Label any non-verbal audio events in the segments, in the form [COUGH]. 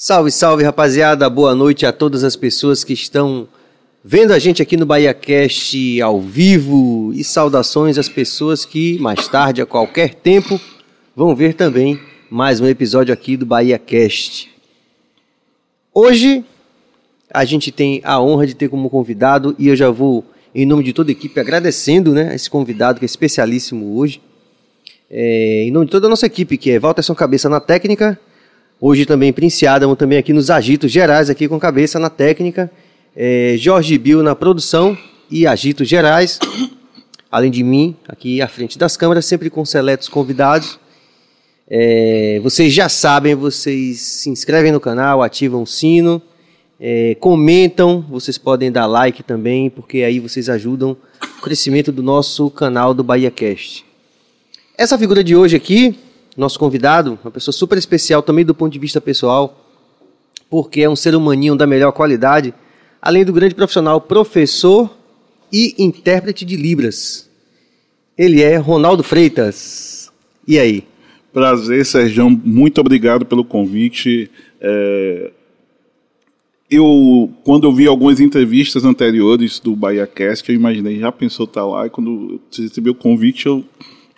Salve, salve, rapaziada. Boa noite a todas as pessoas que estão vendo a gente aqui no Bahia Cast ao vivo e saudações às pessoas que mais tarde, a qualquer tempo, vão ver também mais um episódio aqui do Bahia Cast. Hoje a gente tem a honra de ter como convidado e eu já vou em nome de toda a equipe agradecendo, né, esse convidado que é especialíssimo hoje. É, em nome de toda a nossa equipe, que é Walterson Cabeça na técnica, hoje também Prince Adam, também aqui nos agitos gerais, aqui com cabeça na técnica, é, Jorge Bill na produção e agitos gerais, [COUGHS] além de mim, aqui à frente das câmeras, sempre com seletos convidados. É, vocês já sabem, vocês se inscrevem no canal, ativam o sino, é, comentam, vocês podem dar like também, porque aí vocês ajudam o crescimento do nosso canal do Bahia Cast. Essa figura de hoje aqui, nosso convidado, uma pessoa super especial também do ponto de vista pessoal, porque é um ser humaninho da melhor qualidade, além do grande profissional, professor e intérprete de Libras. Ele é Ronaldo Freitas. E aí? Prazer, Sérgio. Muito obrigado pelo convite. É... Eu, quando eu vi algumas entrevistas anteriores do Bahia Cast, eu imaginei, já pensou estar tá lá, e quando eu recebi o convite, eu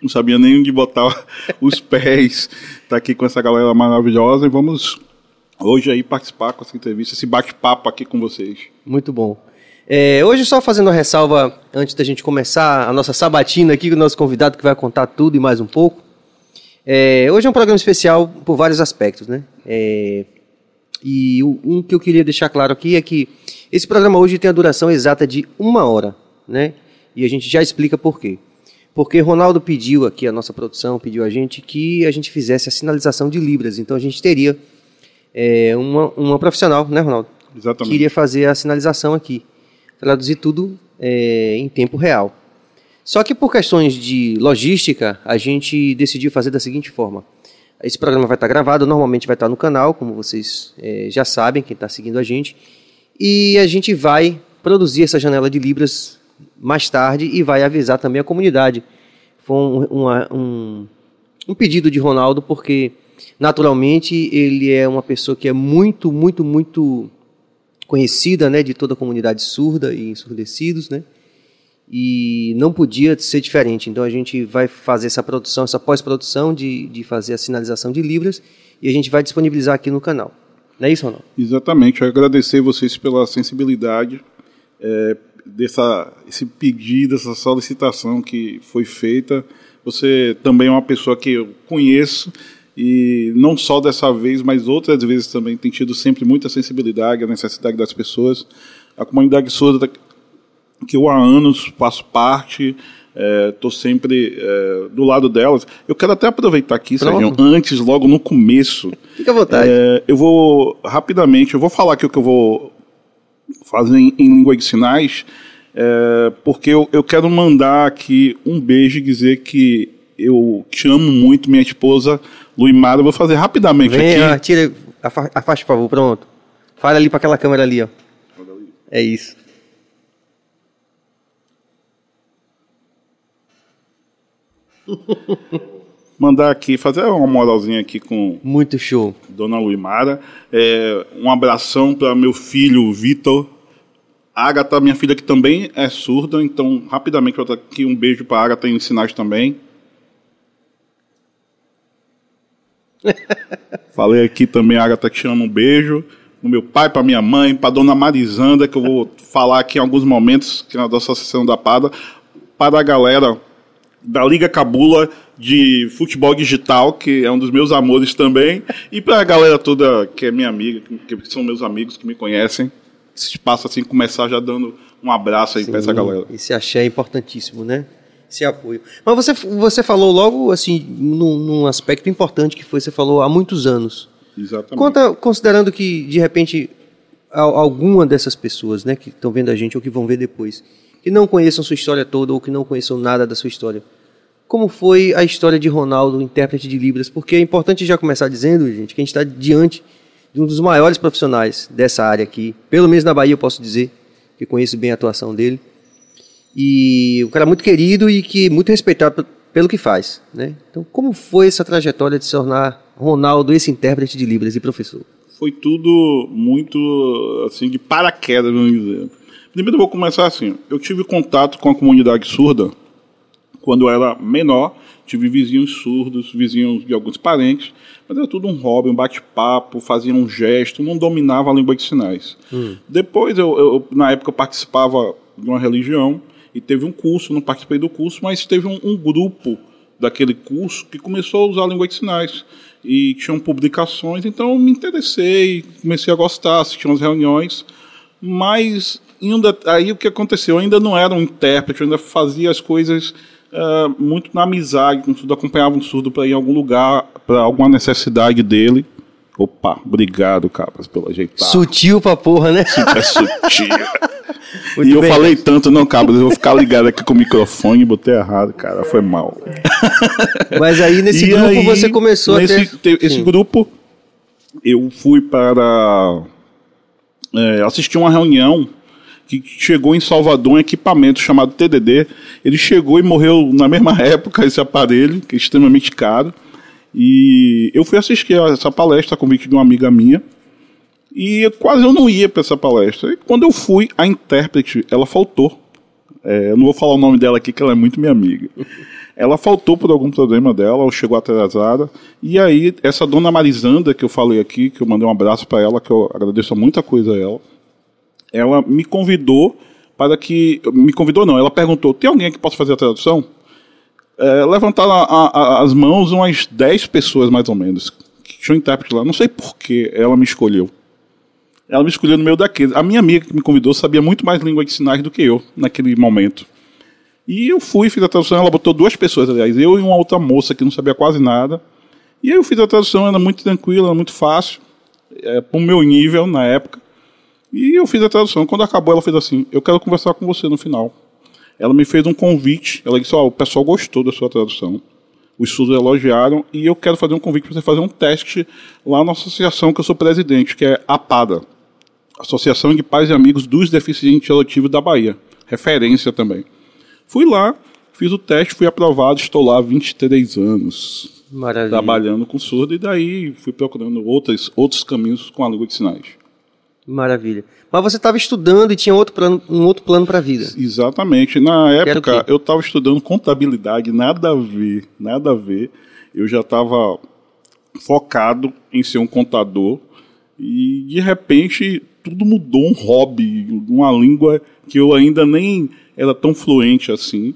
não sabia nem onde botar [LAUGHS] os pés. Tá aqui com essa galera maravilhosa e vamos hoje aí participar com essa entrevista, esse bate-papo aqui com vocês. Muito bom. É, hoje só fazendo uma ressalva antes da gente começar a nossa sabatina aqui com o nosso convidado que vai contar tudo e mais um pouco. É, hoje é um programa especial por vários aspectos, né? É, e um que eu queria deixar claro aqui é que esse programa hoje tem a duração exata de uma hora, né? E a gente já explica por quê. Porque Ronaldo pediu aqui, a nossa produção pediu a gente que a gente fizesse a sinalização de Libras. Então a gente teria é, uma, uma profissional, né, Ronaldo? Exatamente. Que iria fazer a sinalização aqui. Traduzir tudo é, em tempo real. Só que por questões de logística, a gente decidiu fazer da seguinte forma. Esse programa vai estar gravado, normalmente vai estar no canal, como vocês é, já sabem, quem está seguindo a gente. E a gente vai produzir essa janela de Libras mais tarde e vai avisar também a comunidade. Foi um, uma, um, um pedido de Ronaldo, porque naturalmente ele é uma pessoa que é muito, muito, muito conhecida né, de toda a comunidade surda e ensurdecidos, né? E não podia ser diferente. Então a gente vai fazer essa produção, essa pós-produção de, de fazer a sinalização de Libras e a gente vai disponibilizar aqui no canal. Não é isso, Ronaldo? Exatamente. Eu agradecer vocês pela sensibilidade. É, dessa esse pedido, essa solicitação que foi feita. Você também é uma pessoa que eu conheço e não só dessa vez, mas outras vezes também tem tido sempre muita sensibilidade à necessidade das pessoas. A comunidade surda que eu há anos faço parte, estou é, sempre é, do lado delas. Eu quero até aproveitar aqui, Sérgio, antes, logo no começo. Fica à vontade. É, eu vou, rapidamente, eu vou falar aqui o que eu vou fazem em língua de sinais, é, porque eu, eu quero mandar aqui um beijo e dizer que eu te amo muito, minha esposa Luimara. Eu vou fazer rapidamente Vem, aqui. tira, afa, afaste, por favor, pronto. Fala ali para aquela câmera ali, ó. É isso. [LAUGHS] mandar aqui, fazer uma moralzinha aqui com. Muito show. Dona Luimara. É, um abração para meu filho Vitor. Agatha, minha filha que também é surda, então rapidamente eu aqui um beijo para Agatha em sinais também. [LAUGHS] Falei aqui também, Agatha, que chama um beijo. No meu pai, para minha mãe, para dona Marizanda, que eu vou falar aqui em alguns momentos, que é da Associação da Pada, para a galera da Liga Cabula de futebol digital, que é um dos meus amores também, e para a galera toda que é minha amiga, que, são meus amigos que me conhecem. Esse espaço assim começar já dando um abraço aí para essa galera. Esse axé é importantíssimo, né? Esse apoio. Mas você, você falou logo assim num, num aspecto importante que foi você falou há muitos anos. Exatamente. Conta, considerando que de repente alguma dessas pessoas, né, que estão vendo a gente ou que vão ver depois, que não conheçam sua história toda ou que não conheçam nada da sua história. Como foi a história de Ronaldo, intérprete de Libras? Porque é importante já começar dizendo, gente, que a gente está diante de um dos maiores profissionais dessa área aqui. Pelo menos na Bahia eu posso dizer, que conheço bem a atuação dele. E o cara é muito querido e que muito respeitado pelo que faz. Né? Então, como foi essa trajetória de se tornar Ronaldo esse intérprete de Libras e professor? foi tudo muito assim de paraquedas, vamos dizer. Primeiro eu vou começar assim. Eu tive contato com a comunidade surda quando eu era menor. Tive vizinhos surdos, vizinhos de alguns parentes, mas era tudo um hobby, um bate-papo, fazia um gesto, não dominava a língua de sinais. Hum. Depois, eu, eu, na época, eu participava de uma religião e teve um curso, não participei do curso, mas teve um, um grupo daquele curso que começou a usar a língua de sinais e tinham publicações, então eu me interessei, comecei a gostar, assisti umas reuniões, mas ainda, aí o que aconteceu? Eu ainda não era um intérprete, eu ainda fazia as coisas uh, muito na amizade com o surdo, acompanhava um surdo para ir em algum lugar, para alguma necessidade dele. Opa, obrigado, Cabras, pelo ajeitar. Sutil pra porra, né? É sutil. [LAUGHS] e eu bem. falei tanto, não, Cabras, eu vou ficar ligado aqui com o microfone, botei errado, cara, foi mal. [LAUGHS] Mas aí nesse e grupo aí, você começou nesse, a ter... Esse grupo, eu fui para é, assistir uma reunião que chegou em Salvador um equipamento chamado TDD. Ele chegou e morreu na mesma [LAUGHS] época, esse aparelho, que é extremamente caro. E eu fui assistir essa palestra a convite de uma amiga minha. E quase eu não ia para essa palestra. E quando eu fui, a intérprete, ela faltou. É, eu não vou falar o nome dela aqui, que ela é muito minha amiga. Ela faltou por algum problema dela, ou chegou atrasada. E aí, essa dona Marisanda, que eu falei aqui, que eu mandei um abraço para ela, que eu agradeço muita coisa a ela, ela me convidou para que. Me convidou, não, ela perguntou: tem alguém que possa fazer a tradução? É, levantaram a, a, as mãos umas 10 pessoas, mais ou menos, que tinham intérprete lá. Não sei por que ela me escolheu. Ela me escolheu no meio daquele. A minha amiga que me convidou sabia muito mais língua de sinais do que eu, naquele momento. E eu fui, fiz a tradução, ela botou duas pessoas, aliás, eu e uma outra moça que não sabia quase nada. E aí eu fiz a tradução, era muito tranquila, muito fácil, é, para o meu nível na época. E eu fiz a tradução. Quando acabou, ela fez assim: Eu quero conversar com você no final. Ela me fez um convite. Ela disse: oh, o pessoal gostou da sua tradução. Os estudos elogiaram. E eu quero fazer um convite para você fazer um teste lá na associação que eu sou presidente, que é a APADA Associação de Pais e Amigos dos Deficientes Auditivos da Bahia. Referência também. Fui lá, fiz o teste, fui aprovado, estou lá há 23 anos. Maravilha. Trabalhando com surdo e daí fui procurando outros, outros caminhos com a língua de sinais. Maravilha. Mas você estava estudando e tinha outro plano, um outro plano para a vida. Exatamente. Na época eu estava estudando contabilidade, nada a ver, nada a ver. Eu já estava focado em ser um contador e de repente tudo mudou, um hobby, uma língua que eu ainda nem era tão fluente assim.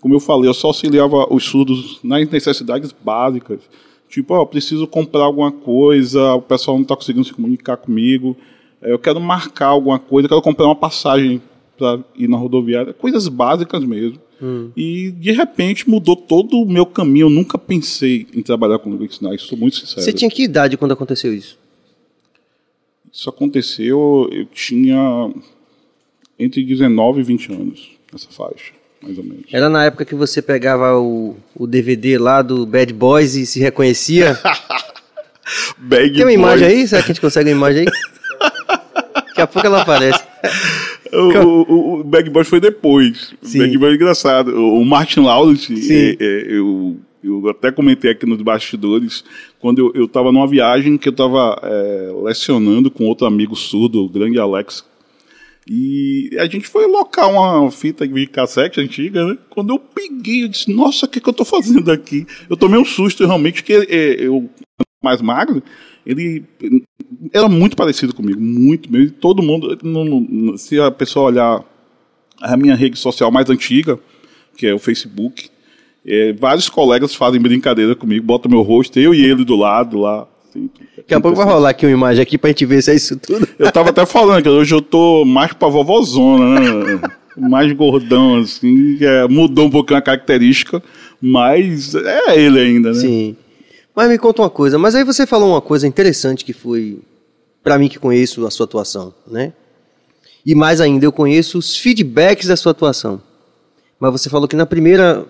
Como eu falei, eu só auxiliava os surdos nas necessidades básicas. Tipo, ó, oh, preciso comprar alguma coisa, o pessoal não está conseguindo se comunicar comigo. Eu quero marcar alguma coisa, eu quero comprar uma passagem para ir na rodoviária, coisas básicas mesmo. Hum. E de repente mudou todo o meu caminho. Eu nunca pensei em trabalhar com de sinais, sou muito sincero. Você tinha que idade quando aconteceu isso? Isso aconteceu, eu tinha entre 19 e 20 anos, essa faixa, mais ou menos. Era na época que você pegava o, o DVD lá do Bad Boys e se reconhecia? [LAUGHS] Bad Tem uma Boys. imagem aí? Será que a gente consegue uma imagem aí? [LAUGHS] Daqui a pouco ela aparece. [LAUGHS] O, o, o Bad Boys foi depois. Sim. O Bad Boys é engraçado. O Martin Lawrence, é, é, eu eu até comentei aqui nos bastidores, quando eu estava numa viagem que eu estava é, lecionando com outro amigo surdo, o grande Alex, e a gente foi locar uma fita de cassete antiga, né? Quando eu peguei, eu disse, nossa, o que, que eu estou fazendo aqui? Eu tomei um susto realmente, que é, eu, mais magro, ele era muito parecido comigo, muito mesmo. Todo mundo, se a pessoa olhar a minha rede social mais antiga, que é o Facebook, é, vários colegas fazem brincadeira comigo, botam meu rosto, eu e ele do lado lá. Assim, Daqui a pouco vai rolar aqui uma imagem aqui pra gente ver se é isso tudo. Eu tava até falando que hoje eu tô mais pra vovozona, né? mais gordão, assim, é, mudou um pouquinho a característica, mas é ele ainda, né? Sim. Mas me conta uma coisa, mas aí você falou uma coisa interessante que foi, para mim que conheço a sua atuação, né? E mais ainda, eu conheço os feedbacks da sua atuação. Mas você falou que na primeira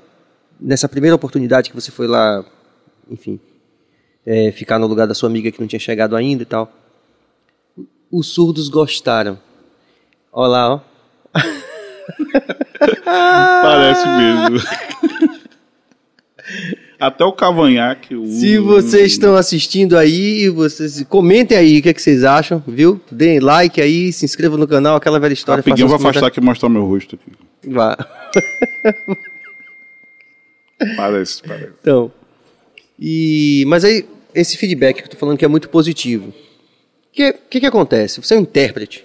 nessa primeira oportunidade que você foi lá, enfim, é, ficar no lugar da sua amiga que não tinha chegado ainda e tal, os surdos gostaram. Olha lá, ó. [LAUGHS] Parece mesmo. [LAUGHS] Até o cavanhaque. O... Se vocês estão assistindo aí, vocês comentem aí o que, é que vocês acham, viu? Deem like aí, se inscrevam no canal, aquela velha história. Rapidinho, vou afastar aqui e mostrar meu rosto aqui. Vá. [LAUGHS] parece, parece. Então, e, mas aí, esse feedback que eu tô falando que é muito positivo. O que, que, que acontece? Você é um intérprete.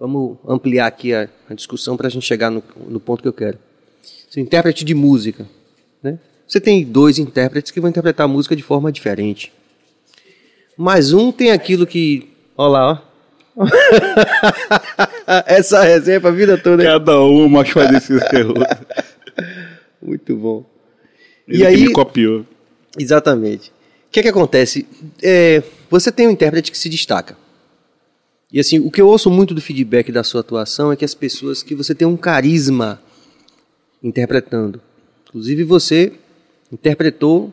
Vamos ampliar aqui a, a discussão para a gente chegar no, no ponto que eu quero. Você é um intérprete de música. Né? Você tem dois intérpretes que vão interpretar a música de forma diferente. Mas um tem aquilo que. Olha lá, ó. [LAUGHS] Essa resenha é pra vida toda. Cada um mais parecido que o outro. Muito bom. Ele e aí, me copiou. Exatamente. O que é que acontece? É, você tem um intérprete que se destaca. E assim, o que eu ouço muito do feedback da sua atuação é que as pessoas que você tem um carisma interpretando. Inclusive você interpretou,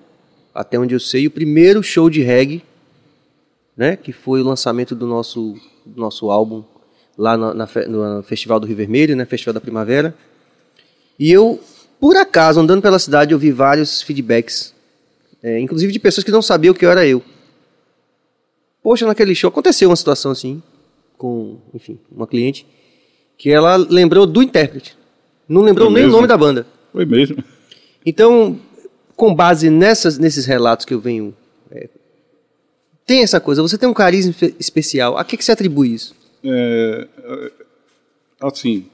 até onde eu sei, o primeiro show de reggae, né, que foi o lançamento do nosso, do nosso álbum lá na, na, no Festival do Rio Vermelho, né, Festival da Primavera. E eu, por acaso, andando pela cidade, eu vi vários feedbacks, é, inclusive de pessoas que não sabiam que eu era eu. Poxa, naquele show aconteceu uma situação assim, com, enfim, uma cliente, que ela lembrou do intérprete. Não lembrou Foi nem mesmo? o nome da banda. Foi mesmo. Então, com base nessas, nesses relatos que eu venho. É, tem essa coisa, você tem um carisma especial. A que, que se atribui isso? É, é assim,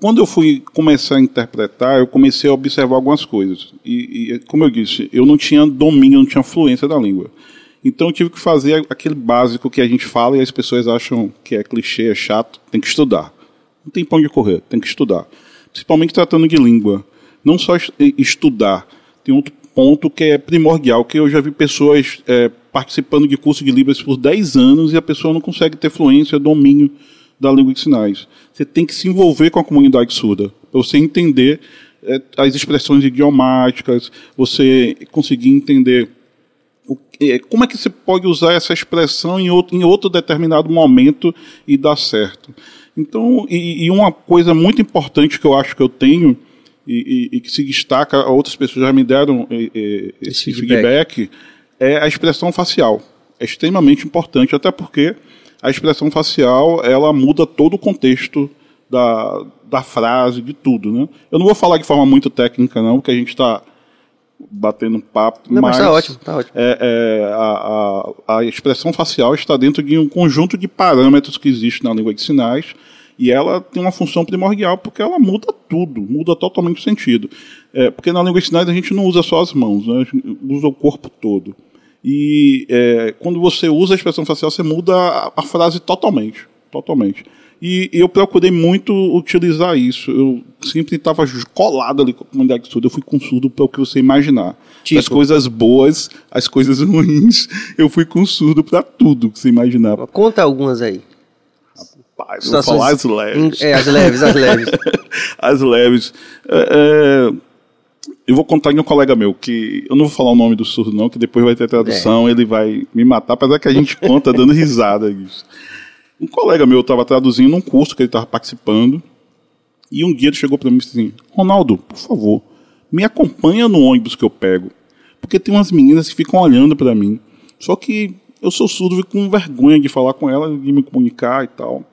quando eu fui começar a interpretar, eu comecei a observar algumas coisas. E, e, como eu disse, eu não tinha domínio, não tinha fluência da língua. Então eu tive que fazer aquele básico que a gente fala e as pessoas acham que é clichê, é chato. Tem que estudar. Não tem pão de correr, tem que estudar. Principalmente tratando de língua. Não só estudar. Tem outro ponto que é primordial, que eu já vi pessoas é, participando de curso de Libras por 10 anos e a pessoa não consegue ter fluência, domínio da língua de sinais. Você tem que se envolver com a comunidade surda, para você entender é, as expressões idiomáticas, você conseguir entender é, como é que você pode usar essa expressão em outro, em outro determinado momento e dar certo. Então, e, e, uma coisa muito importante que eu acho que eu tenho e, e, e que se destaca, outras pessoas já me deram esse feedback. feedback, é a expressão facial. É extremamente importante, até porque a expressão facial ela muda todo o contexto da, da frase, de tudo. Né? Eu não vou falar de forma muito técnica, não, porque a gente está batendo papo. Não, mas está ótimo, tá ótimo. É, é, a, a, a, expressão facial está dentro de um conjunto de parâmetros que existe na língua de sinais e ela tem uma função primordial porque ela muda tudo, muda totalmente o sentido. É, porque na língua de sinais a gente não usa só as mãos, né? a gente usa o corpo todo. E é, quando você usa a expressão facial, você muda a, a frase totalmente. Totalmente. E, eu procurei muito utilizar isso. Eu sempre estava colado ali com a comunidade de surdo. Eu fui com surdo para o que você imaginar. Tipo. As coisas boas, as coisas ruins, eu fui com surdo para tudo que você imaginar. Conta algumas aí. Rapaz, vou falar as leves. É, as leves, as leves. [LAUGHS] as leves. É, é, eu vou contar de um colega meu, que eu não vou falar o nome do surdo não, que depois vai ter tradução, é. ele vai me matar, apesar que a gente conta dando risada disso. Um colega meu estava traduzindo um curso que ele estava participando, e um dia ele chegou para mim e disse assim: Ronaldo, por favor, me acompanha no ônibus que eu pego, porque tem umas meninas que ficam olhando para mim. Só que eu sou surdo, fico com vergonha de falar com ela, de me comunicar e tal.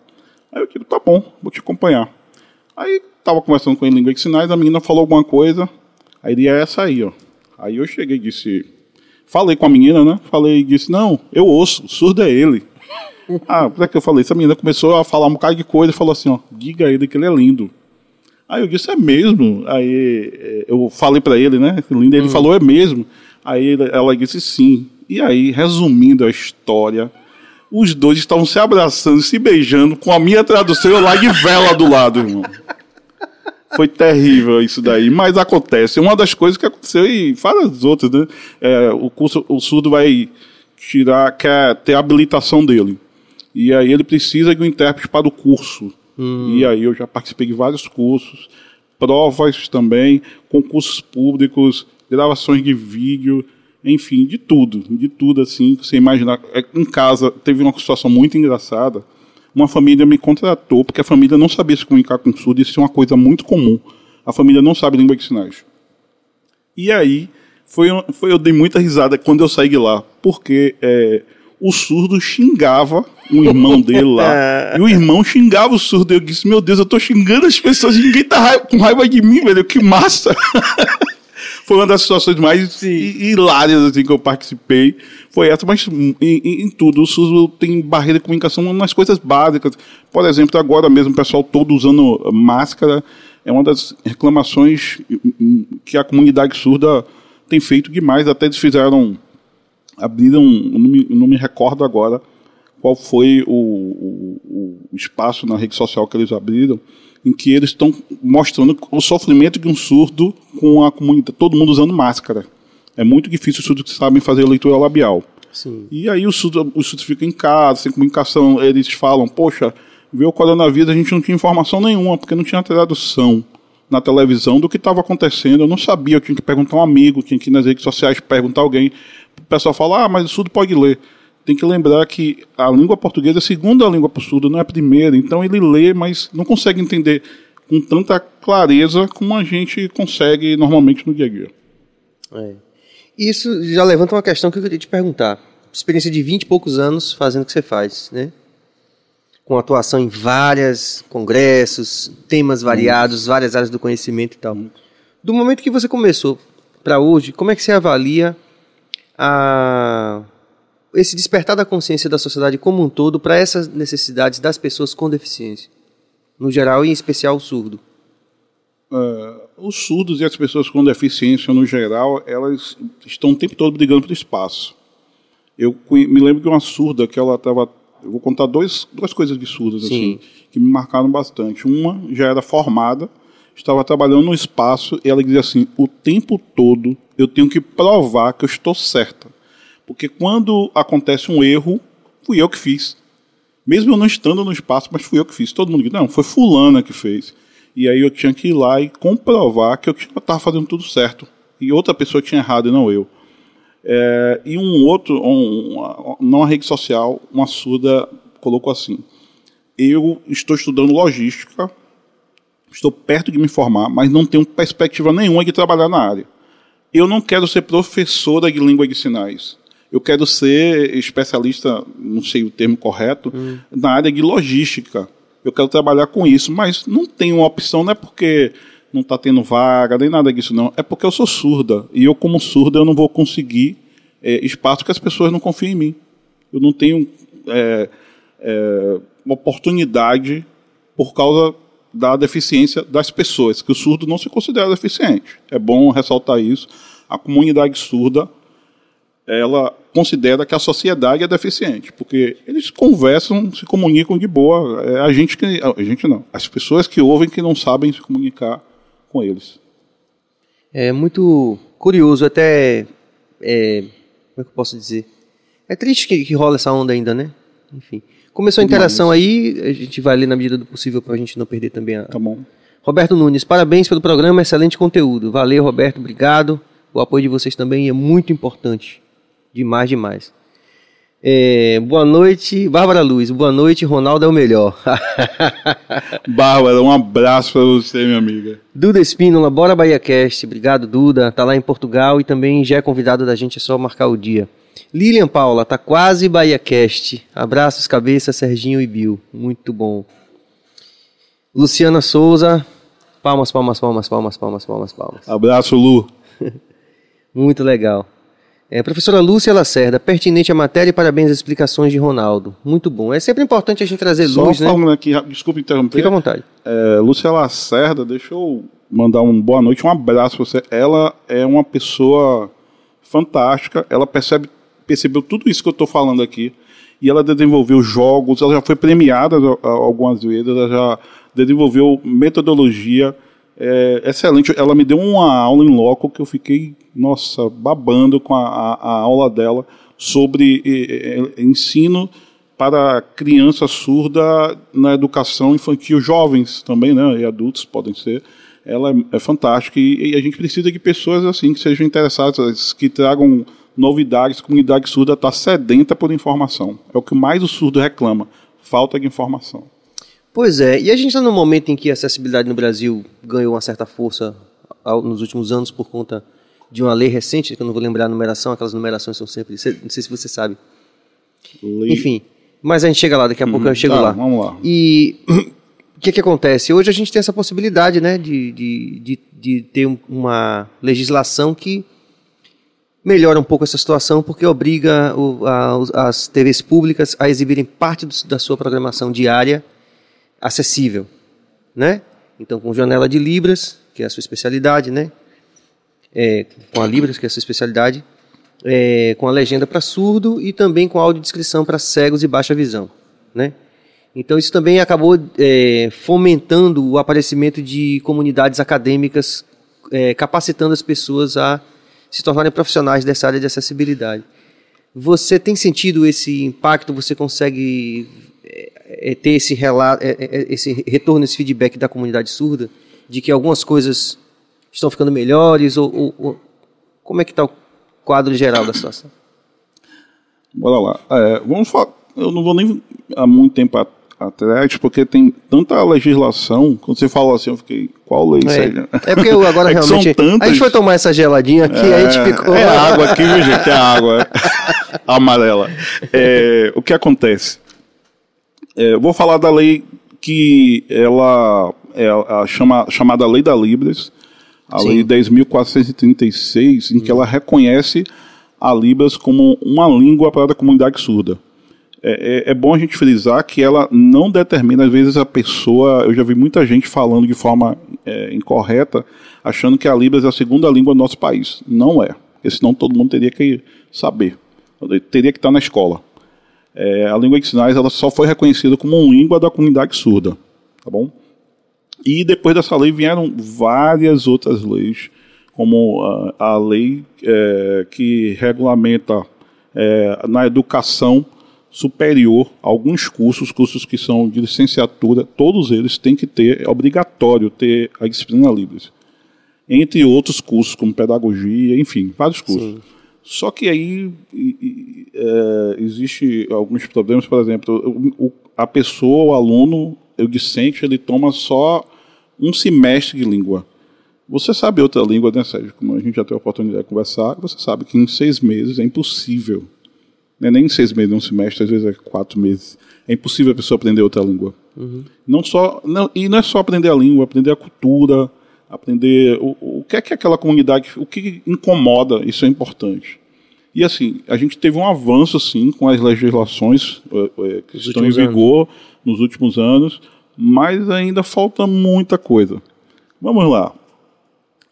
Aí eu digo: tá bom, vou te acompanhar. Aí estava conversando com ele em língua de sinais, a menina falou alguma coisa, aí ele é essa aí, ó. Aí eu cheguei e disse: falei com a menina, né? Falei e disse: não, eu ouço, surdo é ele. [LAUGHS] Ah, por que eu falei? Essa menina começou a falar um bocado de coisa e falou assim, ó, diga a ele que ele é lindo. Aí eu disse, é mesmo? Aí eh, eu falei para ele, né, lindo, ele hum. falou, é mesmo? Aí ela disse sim. E aí, resumindo a história, os dois estavam se abraçando, se beijando, com a minha tradução eu lá de vela do lado, irmão. Foi terrível isso daí, mas acontece. Uma das coisas que aconteceu e várias outras, né? É, o curso, o surdo vai tirar, quer ter a habilitação dele. E aí ele precisa de um intérprete para o curso. Hum. E aí eu já participei de vários cursos, provas também, concursos públicos, gravações de vídeo, enfim, de tudo, de tudo assim, que você imaginar. É, em casa teve uma situação muito engraçada. Uma família me contratou porque a família não sabia se comunicar com surdo, isso é uma coisa muito comum. A família não sabe língua de sinais. E aí Foi, foi, eu dei muita risada quando eu saí de lá, porque é, o surdo xingava o irmão [LAUGHS] dele lá. e o irmão xingava o surdo. Eu disse, meu Deus, eu tô xingando as pessoas ninguém tá raiva, com raiva de mim, velho. Que massa! [LAUGHS] Foi uma das situações mais hilárias assim, que eu participei. Foi essa, mas em, em, tudo. O surdo tem barreira de comunicação nas coisas básicas. Por exemplo, agora mesmo o pessoal todo usando máscara. É uma das reclamações que a comunidade surda tem feito demais. Até eles fizeram abriram, não me, não me recordo agora qual foi o, o, o, espaço na rede social que eles abriram, em que eles estão mostrando o sofrimento de um surdo com a comunidade, todo mundo usando máscara. É muito difícil os surdos que sabem fazer leitura labial. Sim. E aí os surdos, os surdos ficam em casa, sem comunicação, eles falam, poxa, viu o coronavírus, a gente não tinha informação nenhuma, porque não tinha tradução na televisão do que estava acontecendo. Eu não sabia, eu tinha que perguntar um amigo, tinha que ir nas redes sociais perguntar alguém o pessoal fala, ah, mas o surdo pode ler. Tem que lembrar que a língua portuguesa é a segunda língua para o surdo, não é a primeira. Então ele lê, mas não consegue entender com tanta clareza como a gente consegue normalmente no dia a dia. É. Isso já levanta uma questão que eu queria te perguntar. Experiência de 20 e poucos anos fazendo o que você faz, né? Com atuação em vários congressos, temas variados, várias áreas do conhecimento e tal. Do momento que você começou para hoje, como é que você avalia a esse despertar da consciência da sociedade como um todo para essas necessidades das pessoas com deficiência, no geral e em especial o surdo? Uh, os surdos e as pessoas com deficiência, no geral, elas estão o tempo todo brigando pelo espaço. Eu me lembro de uma surda que ela estava. Eu vou contar dois, duas coisas de surdas assim, que me marcaram bastante. Uma já era formada, estava trabalhando no espaço e ela dizia assim: o tempo todo eu tenho que provar que eu estou certa. Porque quando acontece um erro, fui eu que fiz. Mesmo eu não estando no espaço, mas fui eu que fiz. Todo mundo diz, não, foi fulana que fez. E aí eu tinha que ir lá e comprovar que eu estava fazendo tudo certo. E outra pessoa tinha errado e não eu. É, e um outro, um, numa rede social, uma surda colocou assim: Eu estou estudando logística, estou perto de me formar, mas não tenho perspectiva nenhuma de trabalhar na área eu não quero ser professora de língua de sinais. Eu quero ser especialista, não sei o termo correto, hum. na área de logística. Eu quero trabalhar com isso, mas não tenho uma opção, não é porque não está tendo vaga, nem nada disso, não. É porque eu sou surda. E eu, como surda, eu não vou conseguir é, espaço que as pessoas não confiam em mim. Eu não tenho é, é, oportunidade por causa da deficiência das pessoas, que o surdo não se considera deficiente. É bom ressaltar isso. A comunidade surda, ela considera que a sociedade é deficiente, porque eles conversam, se comunicam de boa. É a gente que, a gente não, as pessoas que ouvem que não sabem se comunicar com eles. É muito curioso, até é, como é que eu posso dizer? É triste que, que rola essa onda ainda, né? Enfim. Começou a interação aí, a gente vai ler na medida do possível para a gente não perder também a. Tá bom. Roberto Nunes, parabéns pelo programa, excelente conteúdo. Valeu, Roberto, obrigado. O apoio de vocês também é muito importante. Demais, demais. É, boa noite, Bárbara Luz. Boa noite, Ronaldo é o melhor. [LAUGHS] Bárbara, um abraço para você, minha amiga. Duda Espínola, bora Bahia Cast. Obrigado, Duda. Tá lá em Portugal e também já é convidado da gente, é só marcar o dia. Lilian Paula, tá quase Bahia Cast. Abraços, cabeça, Serginho e Bill. Muito bom. Luciana Souza, palmas, palmas, palmas, palmas, palmas, palmas, palmas. Abraço, Lu. [LAUGHS] Muito legal. É, professora Lúcia Lacerda, pertinente à matéria e parabéns às explicações de Ronaldo. Muito bom. É sempre importante a gente trazer Só luz, né? Só aqui, desculpe interromper. Fica à vontade. É, Lúcia Lacerda, deixa eu mandar uma boa noite, um abraço para você. Ela é uma pessoa fantástica, ela percebe percebeu tudo isso que eu estou falando aqui e ela desenvolveu jogos, ela já foi premiada algumas vezes, ela já desenvolveu metodologia é, excelente. Ela me deu uma aula em loco que eu fiquei, nossa, babando com a, a, a aula dela sobre é, ensino para criança surda na educação infantil, jovens também, né, e adultos podem ser. Ela é, é fantástica e, e a gente precisa de pessoas assim que sejam interessadas, que tragam novidades, a comunidade surda está sedenta por informação. É o que mais o surdo reclama, falta de informação. Pois é, e a gente está num momento em que a acessibilidade no Brasil ganhou uma certa força nos últimos anos por conta de uma lei recente, que eu não vou lembrar a numeração, aquelas numerações são sempre. Não sei se você sabe. Lei. Enfim. Mas a gente chega lá, daqui a pouco eu chego tá, lá. Vamos lá. E [CLEARS THROAT] o que, que acontece? Hoje a gente tem essa possibilidade né, de, de, de, de ter uma legislação que melhora um pouco essa situação porque obriga o, a, as TVs públicas a exibirem parte do, da sua programação diária acessível, né? Então, com janela de Libras, que é a sua especialidade, né? É, com a Libras, que é a sua especialidade, é, com a legenda para surdo e também com audiodescrição para cegos e baixa visão, né? Então, isso também acabou é, fomentando o aparecimento de comunidades acadêmicas, é, capacitando as pessoas a se tornarem profissionais dessa área de acessibilidade. Você tem sentido esse impacto? Você consegue é, é ter esse, relato, é, é, esse retorno, esse feedback da comunidade surda de que algumas coisas estão ficando melhores? Ou, ou, ou como é que está o quadro geral da situação? Bora lá. Vamos falar. Eu não vou nem há muito tempo atrás, porque tem tanta legislação. Quando você falou assim, eu fiquei, qual lei é, é porque eu agora [LAUGHS] é realmente. A gente foi tomar essa geladinha aqui, é, a gente ficou. É água aqui, viu, gente? É água [LAUGHS] amarela. É, o que acontece? É, eu vou falar da lei que ela é a chama, chamada Lei da Libras, a Sim. Lei 10.436, em que ela reconhece a Libras como uma língua para a comunidade surda. É, é, é, bom a gente frisar que ela não determina, às vezes, a pessoa. Eu já vi muita gente falando de forma é, incorreta, achando que a Libras é a segunda língua do nosso país. Não é. Porque senão todo mundo teria que saber. Teria que estar na escola é, a língua de sinais ela só foi reconhecida como uma língua da comunidade surda, tá bom? E depois dessa lei vieram várias outras leis, como a, a lei é, que regulamenta é, na educação superior alguns cursos, cursos que são de licenciatura, todos eles têm que ter, é obrigatório ter a disciplina livre. Entre outros cursos, como pedagogia, enfim, vários cursos. Sim. Só que aí é, existe alguns problemas, por exemplo, o, a pessoa, o aluno, o discente, ele toma só um semestre de língua. Você sabe outra língua, né, Sérgio? Como a gente já teve a oportunidade de conversar, você sabe que em seis meses é impossível. Não é nem em seis meses, um semestre, às vezes é quatro meses. É impossível a pessoa aprender outra língua. Uhum. Não só, não, e não é só aprender a língua, aprender a cultura, aprender o, o que é que aquela comunidade, o que incomoda, isso é importante. E assim, a gente teve um avanço sim com as legislações é, que estão em vigor anos. nos últimos anos, mas ainda falta muita coisa. Vamos lá.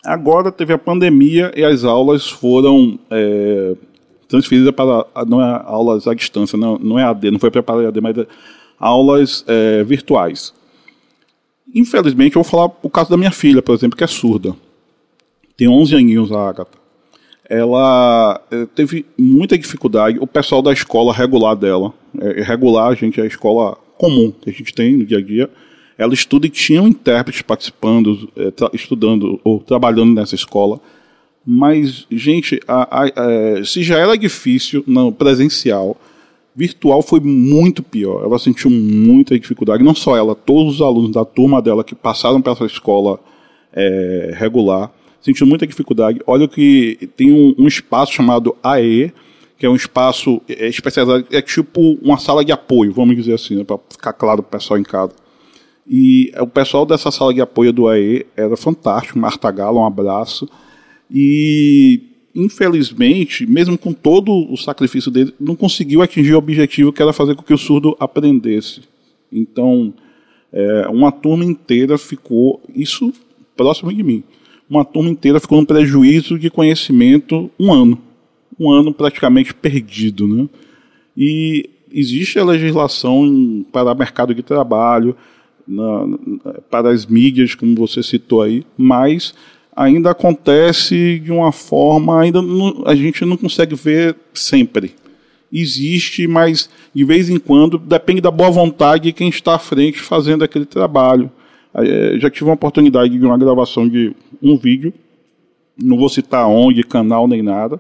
Agora teve a pandemia e as aulas foram é, transferidas para não é aulas à distância, não, não é AD, não foi preparado AD, mas é aulas é, virtuais. Infelizmente, eu vou falar o caso da minha filha, por exemplo, que é surda. Tem 11 aninhos a Agatha. Ela eh, teve muita dificuldade. O pessoal da escola regular dela, é, regular, a gente, é a escola comum que a gente tem no dia a dia, ela estuda e tinha um intérprete participando, é, estudando ou trabalhando nessa escola. Mas, gente, a, a, a, se já era difícil no presencial, virtual foi muito pior. Ela sentiu muita dificuldade, não só ela, todos os alunos da turma dela que passaram para essa escola é, regular sentindo muita dificuldade. Olha que tem um, um espaço chamado AE, que é um espaço é, especializado, é tipo uma sala de apoio, vamos dizer assim, né, para ficar claro para o pessoal em casa. E o pessoal dessa sala de apoio do AE era fantástico, Marta Gala, um abraço. E infelizmente, mesmo com todo o sacrifício dele, não conseguiu atingir o objetivo que era fazer com que o surdo aprendesse. Então, é, uma turma inteira ficou, isso próximo de mim, uma turma inteira ficou no prejuízo de conhecimento um ano. Um ano praticamente perdido. Né? E existe a legislação para o mercado de trabalho, na, para as mídias, como você citou aí, mas ainda acontece de uma forma, ainda não, a gente não consegue ver sempre. Existe, mas de vez em quando depende da boa vontade de quem está à frente fazendo aquele trabalho. É, já tive uma oportunidade de uma gravação de um vídeo, não vou citar onde, canal nem nada.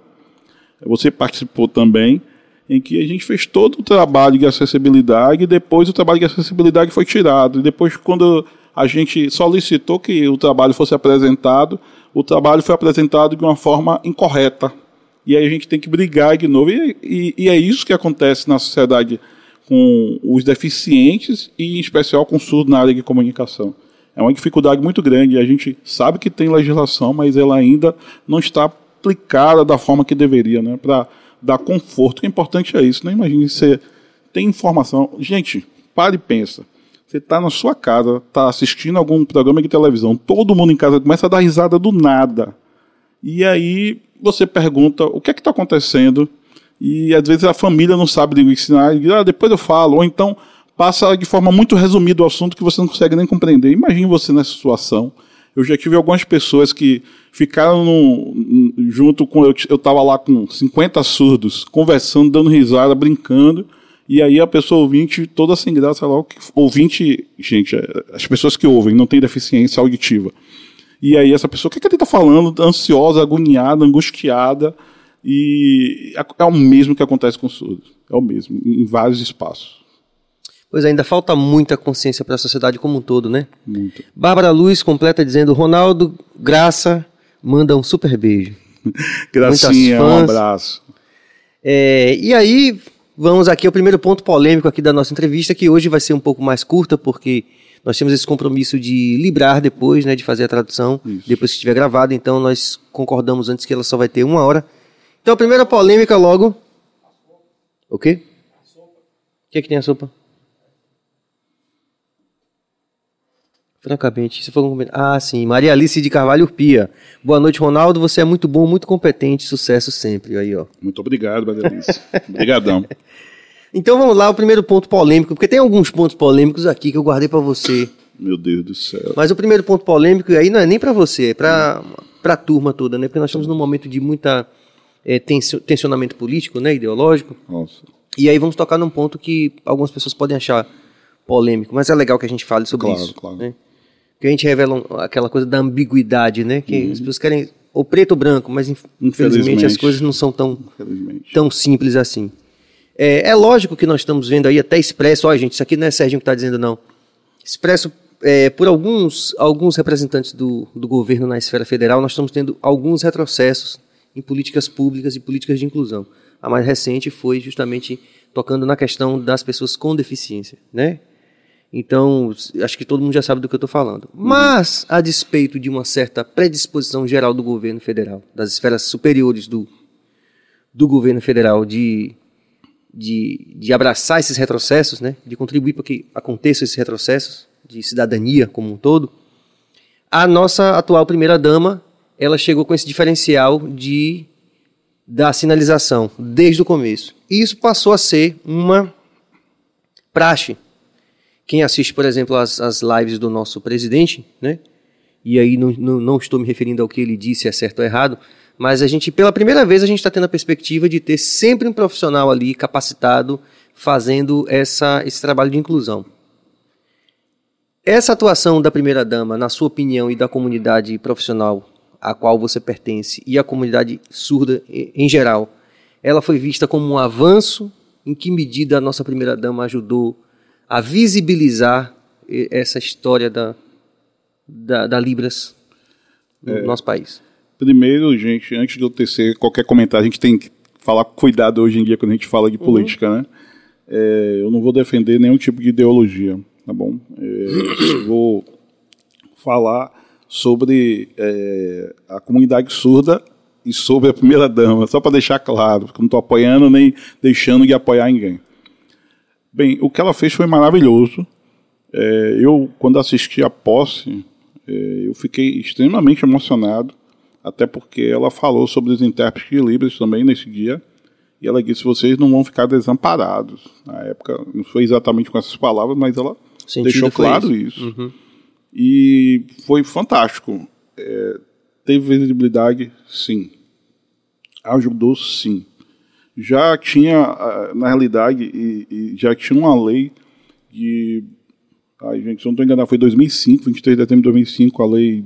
Você participou também, em que a gente fez todo o trabalho de acessibilidade e depois o trabalho de acessibilidade foi tirado. E depois, quando a gente solicitou que o trabalho fosse apresentado, o trabalho foi apresentado de uma forma incorreta. E aí a gente tem que brigar de novo. E, e, e é isso que acontece na sociedade com os deficientes e, em especial, com surdos na área de comunicação. É uma dificuldade muito grande. A gente sabe que tem legislação, mas ela ainda não está aplicada da forma que deveria, né? Para dar conforto. O importante é isso. Não né? imagine você tem informação. Gente, pare e pensa. Você está na sua casa, está assistindo algum programa de televisão, todo mundo em casa começa a dar risada do nada. E aí você pergunta o que é que está acontecendo e às vezes a família não sabe ensinar, e ah, depois eu falo, ou então passa de forma muito resumida o assunto que você não consegue nem compreender. Imagine você nessa situação. Eu já tive algumas pessoas que ficaram no, junto com. Eu estava lá com 50 surdos, conversando, dando risada, brincando. E aí a pessoa ouvinte, toda sem graça lá, ouvinte, gente, é, as pessoas que ouvem não têm deficiência auditiva. E aí essa pessoa, o que, é que ele está falando? Ansiosa, agoniada, angustiada. E é o mesmo que acontece com surdos. É o mesmo, em vários espaços. Pois ainda falta muita consciência para a sociedade como um todo, né? Muito. Bárbara Luz completa dizendo: Ronaldo Graça manda um super beijo. [LAUGHS] Gracinha, um abraço. É, e aí, vamos aqui ao primeiro ponto polêmico aqui da nossa entrevista, que hoje vai ser um pouco mais curta, porque nós temos esse compromisso de librar depois, né, de fazer a tradução, Isso. depois que estiver gravado, então nós concordamos antes que ela só vai ter uma hora. Então, a primeira polêmica logo. O quê? O que, é que tem a sopa? Francamente, se for um... Ah, sim. Maria Alice de Carvalho Urpia. Boa noite, Ronaldo. Você é muito bom, muito competente. Sucesso sempre. Aí, ó. Muito obrigado, Maria Alice. Obrigadão. [LAUGHS] Então vamos lá, o primeiro ponto polêmico, porque tem alguns pontos polêmicos aqui que eu guardei para você. Meu Deus do céu. Mas o primeiro ponto polêmico aí não é nem para você, é para a turma toda, né? Porque nós estamos num momento de muita é, tensionamento político, né, ideológico. Nossa. E aí vamos tocar num ponto que algumas pessoas podem achar polêmico, mas é legal que a gente fale sobre claro, isso. Claro. Né? Que a gente revela aquela coisa da ambiguidade, né? Que uhum. as pessoas querem ou preto ou branco, mas infelizmente, infelizmente as coisas não são tão, tão simples assim. É, é, lógico que nós estamos vendo aí até expresso, olha gente, isso aqui não é Sérgio que está dizendo não, expresso é, por alguns, alguns representantes do, do governo na esfera federal, nós estamos tendo alguns retrocessos em políticas públicas e políticas de inclusão. A mais recente foi justamente tocando na questão das pessoas com deficiência, né? Então, acho que todo mundo já sabe do que eu estou falando. Uhum. Mas, a despeito de uma certa predisposição geral do governo federal, das esferas superiores do, do governo federal de, de, de abraçar esses retrocessos, né? de contribuir para que aconteçam esses retrocessos de cidadania como um todo, a nossa atual primeira-dama ela chegou com esse diferencial de da sinalização desde o começo. E isso passou a ser uma praxe. Quem assiste, por exemplo, as, as lives do nosso presidente, né? E aí não, não, não estou me referindo ao que ele disse, é certo ou errado, mas a gente, pela primeira vez, a gente está tendo a perspectiva de ter sempre um profissional ali capacitado fazendo essa, esse trabalho de inclusão. Essa atuação da primeira-dama, na sua opinião, e da comunidade profissional a qual você pertence e a comunidade surda em geral, ela foi vista como um avanço? Em que medida a nossa primeira-dama ajudou a visibilizar essa história da, da, da Libras no é, nosso país? Primeiro, gente, antes de eu tecer qualquer comentário, a gente tem que falar com cuidado hoje em dia quando a gente fala de uhum. política, né? É, eu não vou defender nenhum tipo de ideologia, tá bom? É, [COUGHS] vou falar sobre é, a comunidade surda e sobre a primeira dama, só para deixar claro, porque não estou apoiando nem deixando de apoiar ninguém. Bem, o que ela fez foi maravilhoso. É, eu, quando assisti a posse, é, eu fiquei extremamente emocionado, até porque ela falou sobre os intérpretes de Libras também nesse dia, e ela disse: vocês não vão ficar desamparados. Na época, não foi exatamente com essas palavras, mas ela deixou claro isso. isso. Uhum. E foi fantástico. É, teve visibilidade, sim. Ajudou, sim. Já tinha, na realidade, e, e já tinha uma lei de. Ai, gente, se eu não estou enganado, foi 2005, 23 de setembro de 2005, a lei.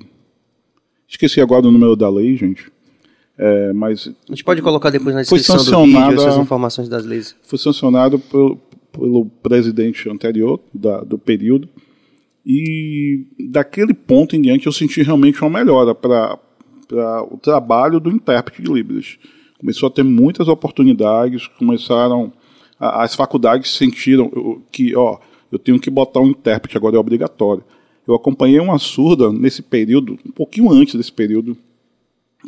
Esqueci agora o número da lei, gente. É, mas a gente pode colocar depois na descrição do vídeo essas informações das leis. Foi sancionado pelo, pelo presidente anterior da, do período e daquele ponto em diante eu senti realmente uma melhora para para o trabalho do intérprete de Libras. Começou a ter muitas oportunidades, começaram a, as faculdades sentiram que, ó, eu tenho que botar um intérprete agora é obrigatório. Eu acompanhei uma surda nesse período, um pouquinho antes desse período,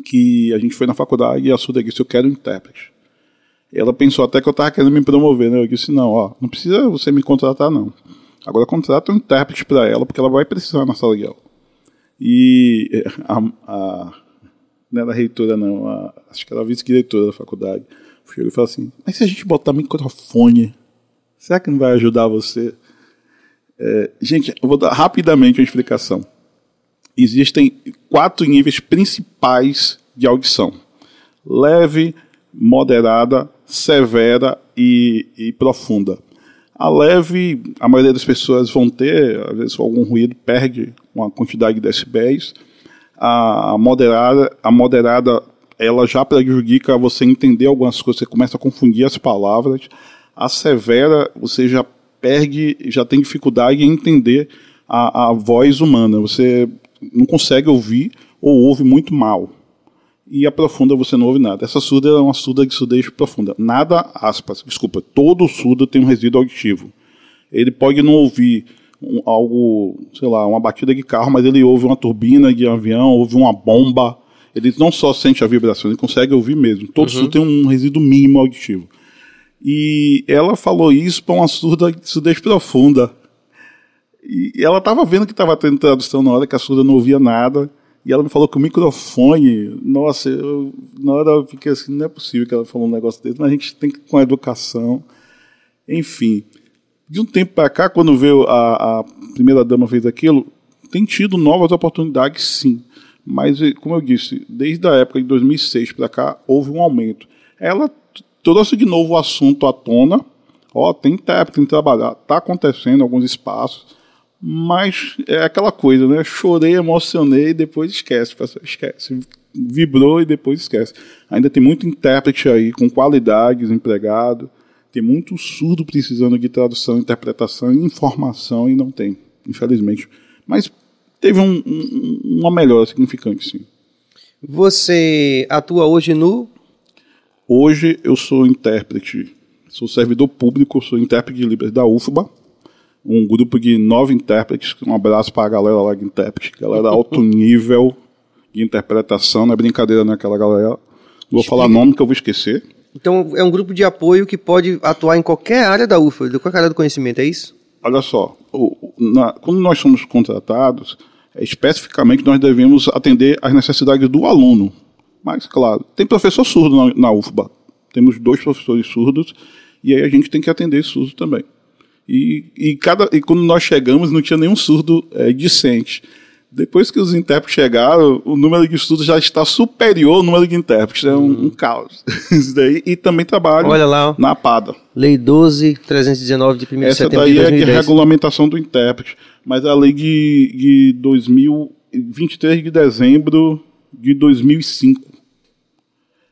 que a gente foi na faculdade e a surda disse: Eu quero um intérprete. Ela pensou até que eu estava querendo me promover, né? Eu disse: Não, ó, não precisa você me contratar, não. Agora contrata um intérprete para ela, porque ela vai precisar na sala de aula. E eh, a, a não era a reitora, não, a, acho que era a vice-diretora da faculdade, chegou e falou assim: Mas se a gente botar microfone, será que não vai ajudar você? É, gente, eu vou dar rapidamente uma explicação. Existem quatro níveis principais de audição: leve, moderada, severa e, e profunda. A leve, a maioria das pessoas vão ter, às vezes algum ruído perde uma quantidade de decibéis. A moderada, a moderada, ela já prejudica você entender algumas coisas, você começa a confundir as palavras. A severa, você já perde, já tem dificuldade em entender a, a voz humana. Você não consegue ouvir ou ouve muito mal e a profunda você não ouve nada. Essa surda é uma surda de surdez profunda. Nada, aspas, desculpa, todo surdo tem um resíduo auditivo. Ele pode não ouvir um, algo, sei lá, uma batida de carro, mas ele ouve uma turbina de avião, ouve uma bomba. Ele não só sente a vibração, ele consegue ouvir mesmo. Todo uhum. surdo tem um resíduo mínimo auditivo. E ela falou isso para uma surda de surdez profunda. E ela estava vendo que estava tendo tradução na hora que a surda não ouvia nada. E ela me falou que o microfone, nossa, eu, na hora eu fiquei assim, não é possível que ela falou um negócio desse, mas a gente tem que com a educação. Enfim, de um tempo para cá, quando veio a, a primeira dama fez aquilo, tem tido novas oportunidades, sim. Mas, como eu disse, desde a época de 2006 para cá, houve um aumento. Ela trouxe de novo o assunto à tona. Ó, tem intérprete, tem que trabalhar. Está acontecendo alguns espaços mas é aquela coisa, né? Chorei, emocionei depois esquece, esquece. Vibrou e depois esquece. Ainda tem muito intérprete aí com qualidades empregado, tem muito surdo precisando de tradução, interpretação e informação e não tem, infelizmente. Mas teve um, um, uma melhora significante, sim. Você atua hoje no? Hoje eu sou intérprete, sou servidor público, sou intérprete de Libras da UFBA um grupo de nove intérpretes. Um abraço para a galera lá de intérprete, galera [LAUGHS] alto nível de interpretação, não é brincadeira naquela né, galera. Não vou Explica. falar nome que eu vou esquecer. Então é um grupo de apoio que pode atuar em qualquer área da UFA, de qualquer área do conhecimento, é isso? Olha só, o, na, quando nós somos contratados, é, especificamente nós devemos atender às necessidades do aluno. Mas, claro, tem professor surdo na, na UFBA. Temos dois professores surdos e aí a gente tem que atender surdo também. E, e, cada, e quando nós chegamos, não tinha nenhum surdo é, discente. Depois que os intérpretes chegaram, o número de estudos já está superior ao número de intérpretes. É um, uhum. um caos. [LAUGHS] Isso daí. E também trabalho Olha lá, na PADA. Lei 12.319 de 1 de Essa setembro daí de 2010. é a regulamentação do intérprete. Mas a lei de, de 2023 de dezembro de 2005.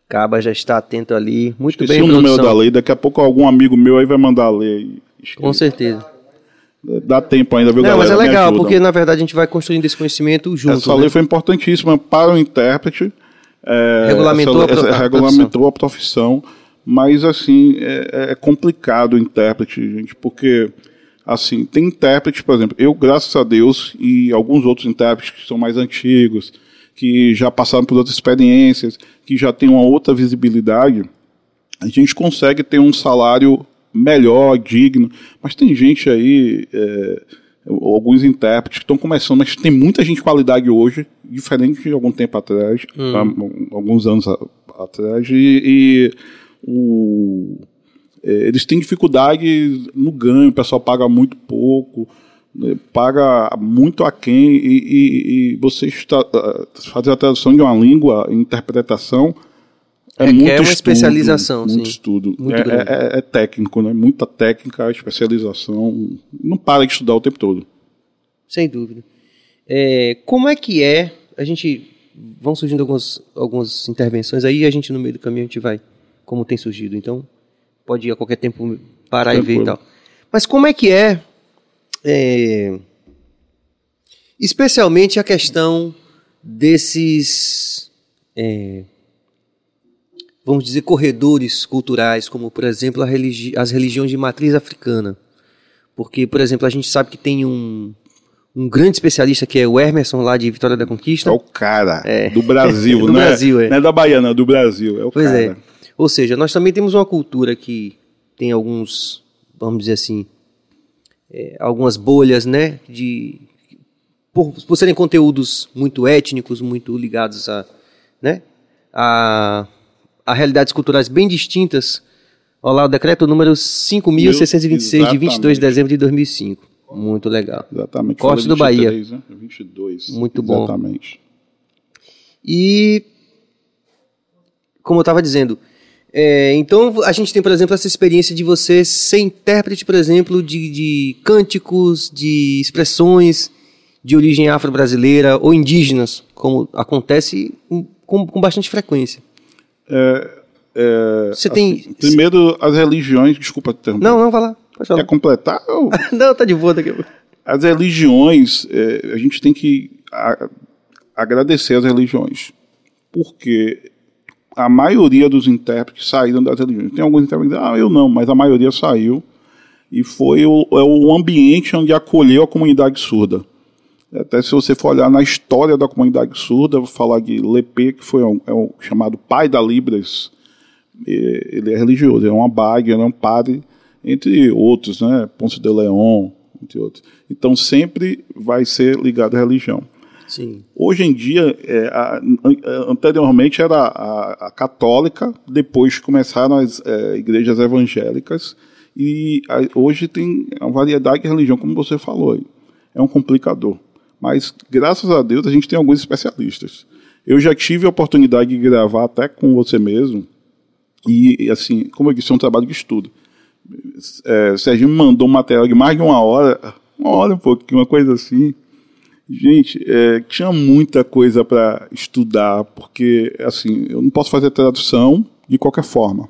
Caba já está atento ali. Muito Esqueci bem, o número da lei. Daqui a pouco algum amigo meu aí vai mandar a lei. Com certeza. Dá tempo ainda, viu, Não, galera? mas é legal, porque na verdade a gente vai construindo esse conhecimento junto. Essa lei né? foi importantíssima para o intérprete. É, regulamentou, essa, a, essa, regulamentou a profissão, mas assim, é, é, complicado o intérprete, gente, porque assim, tem intérpretes, por exemplo, eu, graças a Deus, e alguns outros intérpretes que são mais antigos, que já passaram por outras experiências, que já têm uma outra visibilidade, a gente consegue ter um salário melhor, digno. Mas tem gente aí, é, alguns intérpretes que estão começando, mas tem muita gente de qualidade hoje, diferente de algum tempo atrás, hum. alguns anos atrás, e, e o, é, eles têm dificuldade no ganho, o pessoal paga muito pouco né, paga muito aquém e, e, e você está, fazer a tradução de uma língua, interpretação, é Requer muito uma estudo, especialização, muito sim. estudo. Muito é, é, é técnico, né? Muita técnica, especialização. Não para de estudar o tempo todo. Sem dúvida. É, como é que é? A gente vão surgindo algumas, algumas intervenções aí, e a gente no meio do caminho a gente vai como tem surgido. Então pode ir a qualquer tempo parar e ver e tal. Mas como é que é, é especialmente a questão desses é, vamos dizer, corredores culturais, como, por exemplo, religi as religiões de matriz africana. Porque, por exemplo, a gente sabe que tem um, um grande especialista que é o Emerson, lá de Vitória da Conquista. É o cara é. do Brasil, [LAUGHS] do não, Brasil, é, é. não é da Baiana, é do Brasil. É o pois cara. é. Ou seja, nós também temos uma cultura que tem alguns, vamos dizer assim, é, algumas bolhas, né, de por, por serem conteúdos muito étnicos, muito ligados a, né, a, a realidades culturais bem distintas. Olha lá, o decreto número 5.626, de 22 de dezembro de 2005. Muito legal. Exatamente. Corte do Bahia. Né? 22. Muito bom. Exatamente. E, como eu estava dizendo, é, então a gente tem, por exemplo, essa experiência de você ser intérprete, por exemplo, de, de cânticos, de expressões de origem afro-brasileira ou indígenas, como acontece com, com bastante frequência. É, é, você tem. Assim, primeiro, as religiões. Desculpa te Não, não, vai lá. Quer completar? Ou... [LAUGHS] não, tá de boa daqui. As religiões, é, a gente tem que a, agradecer as religiões. Porque a maioria dos intérpretes saíram das religiões. Tem alguns intérpretes que dizem, ah, eu não, mas a maioria saiu. E foi o, é o ambiente onde acolheu a comunidade surda. Até se você for olhar na história da comunidade surda, vou falar de Lepê, que foi um, é um chamado pai da Libras. Ele é religioso, é uma baga, ele é um padre, entre outros, né? Ponce de Leon, entre outros. Então sempre vai ser ligado à religião. Sim. Hoje em dia, é, a, anteriormente era a, a, católica, depois começaram as é, igrejas evangélicas, e a, hoje tem uma variedade de religião, como você falou. É um complicador. Mas, graças a Deus, a gente tem alguns especialistas. Eu já tive a oportunidade de gravar até com você mesmo. E, assim, como eu disse, é um trabalho de estudo. É, o Serginho me mandou um material de mais de uma hora, uma hora um pouquinho, uma coisa assim. Gente, é, tinha muita coisa para estudar, porque, assim, eu não posso fazer tradução de qualquer forma.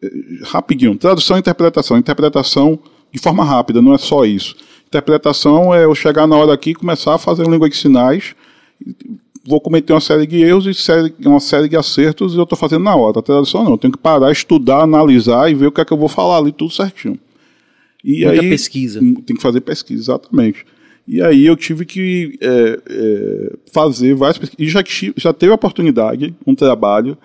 É, rapidinho, tradução e interpretação. Interpretação de forma rápida, não é só isso. Interpretação é eu chegar na hora aqui e começar a fazer língua de sinais, vou cometer uma série de erros e série, uma série de acertos e eu estou fazendo na hora. A tradução não, eu tenho que parar, estudar, analisar e ver o que é que eu vou falar ali, tudo certinho. E Muita aí, pesquisa. Hum, tem que fazer pesquisa, exatamente. E aí eu tive que é, é, fazer várias pesquisas. E já, já teve a oportunidade, um trabalho,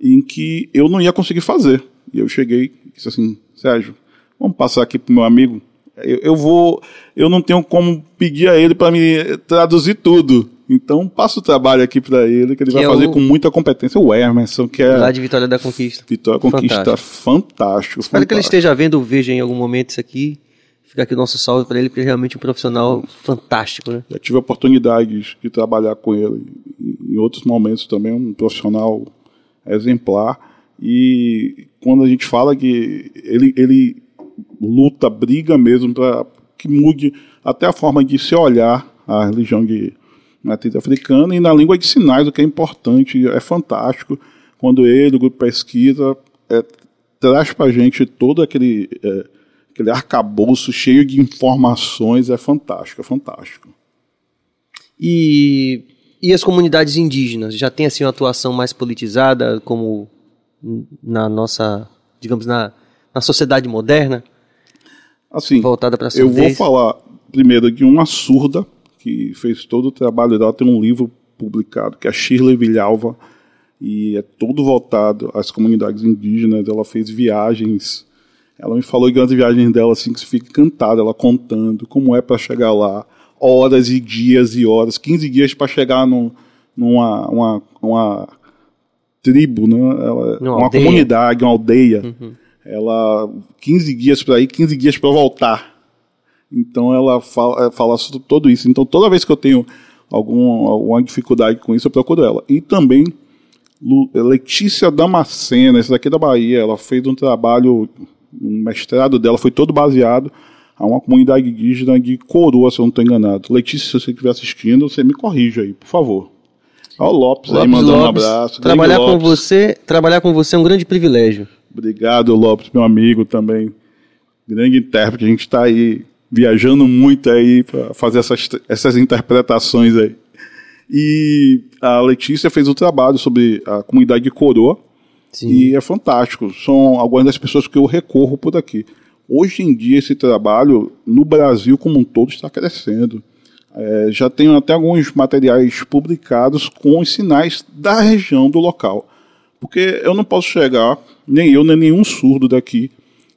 em que eu não ia conseguir fazer. E eu cheguei e disse assim, Sérgio, vamos passar aqui para o meu amigo eu, eu vou, eu não tenho como pedir a ele para me traduzir tudo. Então, passo o trabalho aqui para ele, que ele que vai é fazer o... com muita competência. O Emerson, que é. Lá de Vitória da Conquista. Vitória da Conquista, fantástico. fantástico Espero que ele esteja vendo ou veja em algum momento isso aqui. Fica aqui o nosso salve para ele, porque ele é realmente um profissional fantástico, né? Já tive a oportunidade de trabalhar com ele em outros momentos também, um profissional exemplar. E quando a gente fala que ele, ele luta, briga mesmo para que mude até a forma de se olhar a religião de matriz africana e na língua de sinais, o que é importante, é fantástico. Quando ele, o grupo pesquisa, é, traz para a gente todo aquele, é, aquele arcabouço cheio de informações, é fantástico, é fantástico. E, e as comunidades indígenas já têm assim uma atuação mais politizada, como na nossa, digamos, na, na sociedade moderna? Assim, voltada para Eu vou falar primeiro de uma surda que fez todo o trabalho dela, tem um livro publicado que é a Shirley Vilhalva e é todo voltado às comunidades indígenas. Ela fez viagens. Ela me falou de umas viagens dela assim que você fica encantada, ela contando como é para chegar lá, horas e dias e horas, 15 dias para chegar num, numa uma, uma tribo, né? Ela, uma, uma comunidade, uma aldeia. Uhum ela 15 dias para ir, 15 dias para voltar. Então ela fala, fala sobre tudo isso. Então toda vez que eu tenho algum, alguma dificuldade com isso, eu procuro ela. E também Letícia Damascena, essa daqui da Bahia, ela fez um trabalho, um mestrado dela foi todo baseado a uma comunidade indígena de Coroa, se eu não estou enganado. Letícia, se você estiver assistindo, você me corrija aí, por favor. Olha o Lopes, Lopes aí mandando Lopes, um abraço. Trabalhar com você, trabalhar com você é um grande privilégio. Obrigado, Lopes, meu amigo também. Grande intérprete. A gente está aí viajando muito aí para fazer essas, essas interpretações aí. E a Letícia fez o trabalho sobre a comunidade de Coroa. Sim. E é fantástico. São algumas das pessoas que eu recorro por aqui. Hoje em dia, esse trabalho, no Brasil como um todo, está crescendo. É, já tenho até alguns materiais publicados com os sinais da região do local. Porque eu não posso chegar, nem eu, nem nenhum surdo daqui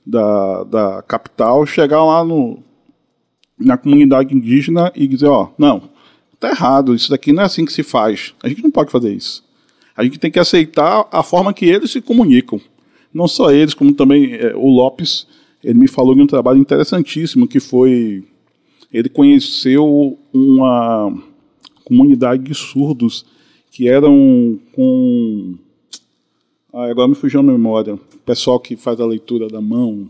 da, da capital, chegar lá no, na comunidade indígena e dizer: ó, não, tá errado, isso daqui não é assim que se faz. A gente não pode fazer isso. A gente tem que aceitar a forma que eles se comunicam. Não só eles, como também é, o Lopes, ele me falou de um trabalho interessantíssimo que foi ele conheceu uma comunidade de surdos que eram com. Ah, agora me fugiu a memória. O pessoal que faz a leitura da mão.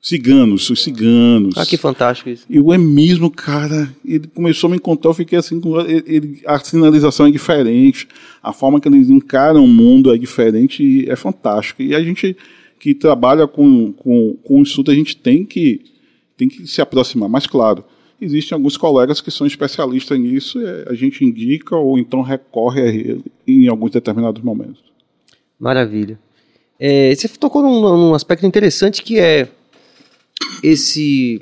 Ciganos, os ciganos. Ah, que fantástico isso. E o é mesmo, cara, ele começou a me contar, eu fiquei assim, ele, a sinalização é diferente, a forma que eles encaram o mundo é diferente e é fantástico. E a gente que trabalha com, com, com o estudo, a gente tem que tem que se aproximar. Mas, claro, existem alguns colegas que são especialistas nisso, a gente indica ou então recorre a ele em alguns determinados momentos. Maravilha. É, você tocou num, num aspecto interessante que é esse,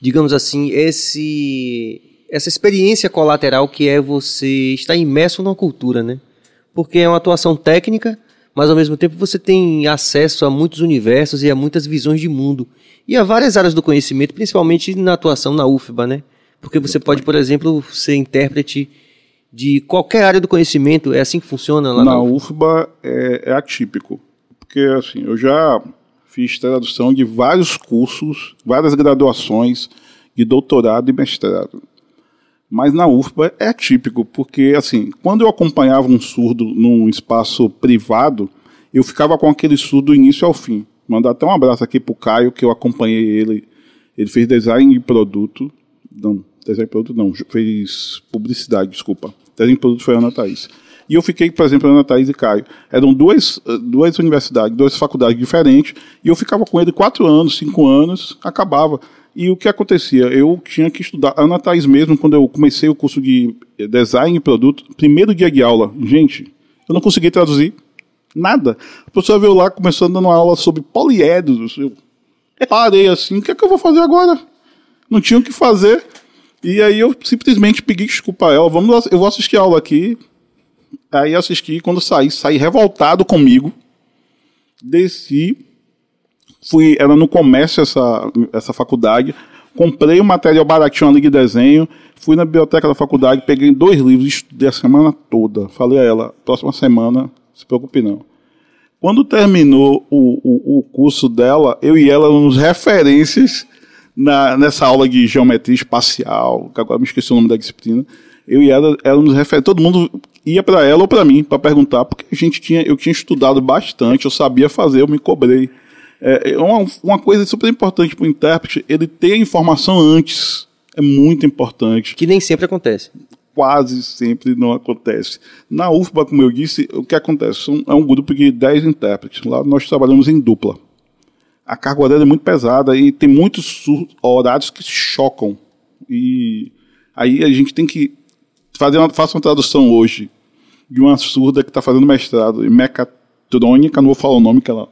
digamos assim, esse essa experiência colateral que é você estar imerso numa cultura, né? Porque é uma atuação técnica, mas ao mesmo tempo você tem acesso a muitos universos e a muitas visões de mundo e há várias áreas do conhecimento, principalmente na atuação na UFBA, né? Porque você pode, por exemplo, ser intérprete de qualquer área do conhecimento, é assim que funciona lá na, na UFBA? é, é atípico, porque assim, eu já fiz tradução de vários cursos, várias graduações de doutorado e mestrado. Mas na UFBA é atípico, porque assim, quando eu acompanhava um surdo num espaço privado, eu ficava com aquele surdo do início ao fim. Mandar até um abraço aqui pro Caio, que eu acompanhei ele. Ele fez design de produto. Não, design de produto não, fez publicidade, desculpa. Design de produto foi a Ana Thaís. E eu fiquei, por exemplo, Ana Thaís e Caio. Eram duas, duas universidades, duas faculdades diferentes, e eu ficava com ele quatro anos, cinco anos, acabava. E o que acontecia? Eu tinha que estudar. Ana Thaís mesmo, quando eu comecei o curso de design de produto, primeiro dia de aula, gente, eu não consegui traduzir Nada. A professora veio lá, começou dando uma aula sobre poliedros. Eu parei assim, o que é que eu vou fazer agora? Não tinha o que fazer. E aí eu simplesmente pedi desculpa a ela, vamos eu vou assistir a aula aqui. Aí assisti, quando saí, saí revoltado comigo. Desci, fui, era no comércio essa, essa faculdade, comprei o um material baratinho ali de desenho, fui na biblioteca da faculdade, peguei dois livros, estudei a semana toda. Falei a ela, próxima semana se preocupe não. Quando terminou o, o, o curso dela, eu e ela nos referências na, nessa aula de geometria espacial, que agora me esqueci o nome da disciplina. Eu e ela, nos refere, todo mundo ia para ela ou para mim para perguntar, porque a gente tinha, eu tinha estudado bastante, eu sabia fazer, eu me cobrei. É, é uma, uma coisa super importante para o intérprete, ele ter a informação antes. É muito importante. Que nem sempre acontece quase sempre não acontece. Na UFBA, como eu disse, o que acontece? É um grupo de 10 intérpretes. Lá nós trabalhamos em dupla. A carga horária é muito pesada e tem muitos horários que se chocam. E aí a gente tem que fazer uma, faça uma tradução hoje de uma surda que está fazendo mestrado em mecatrônica, não vou falar o nome que ela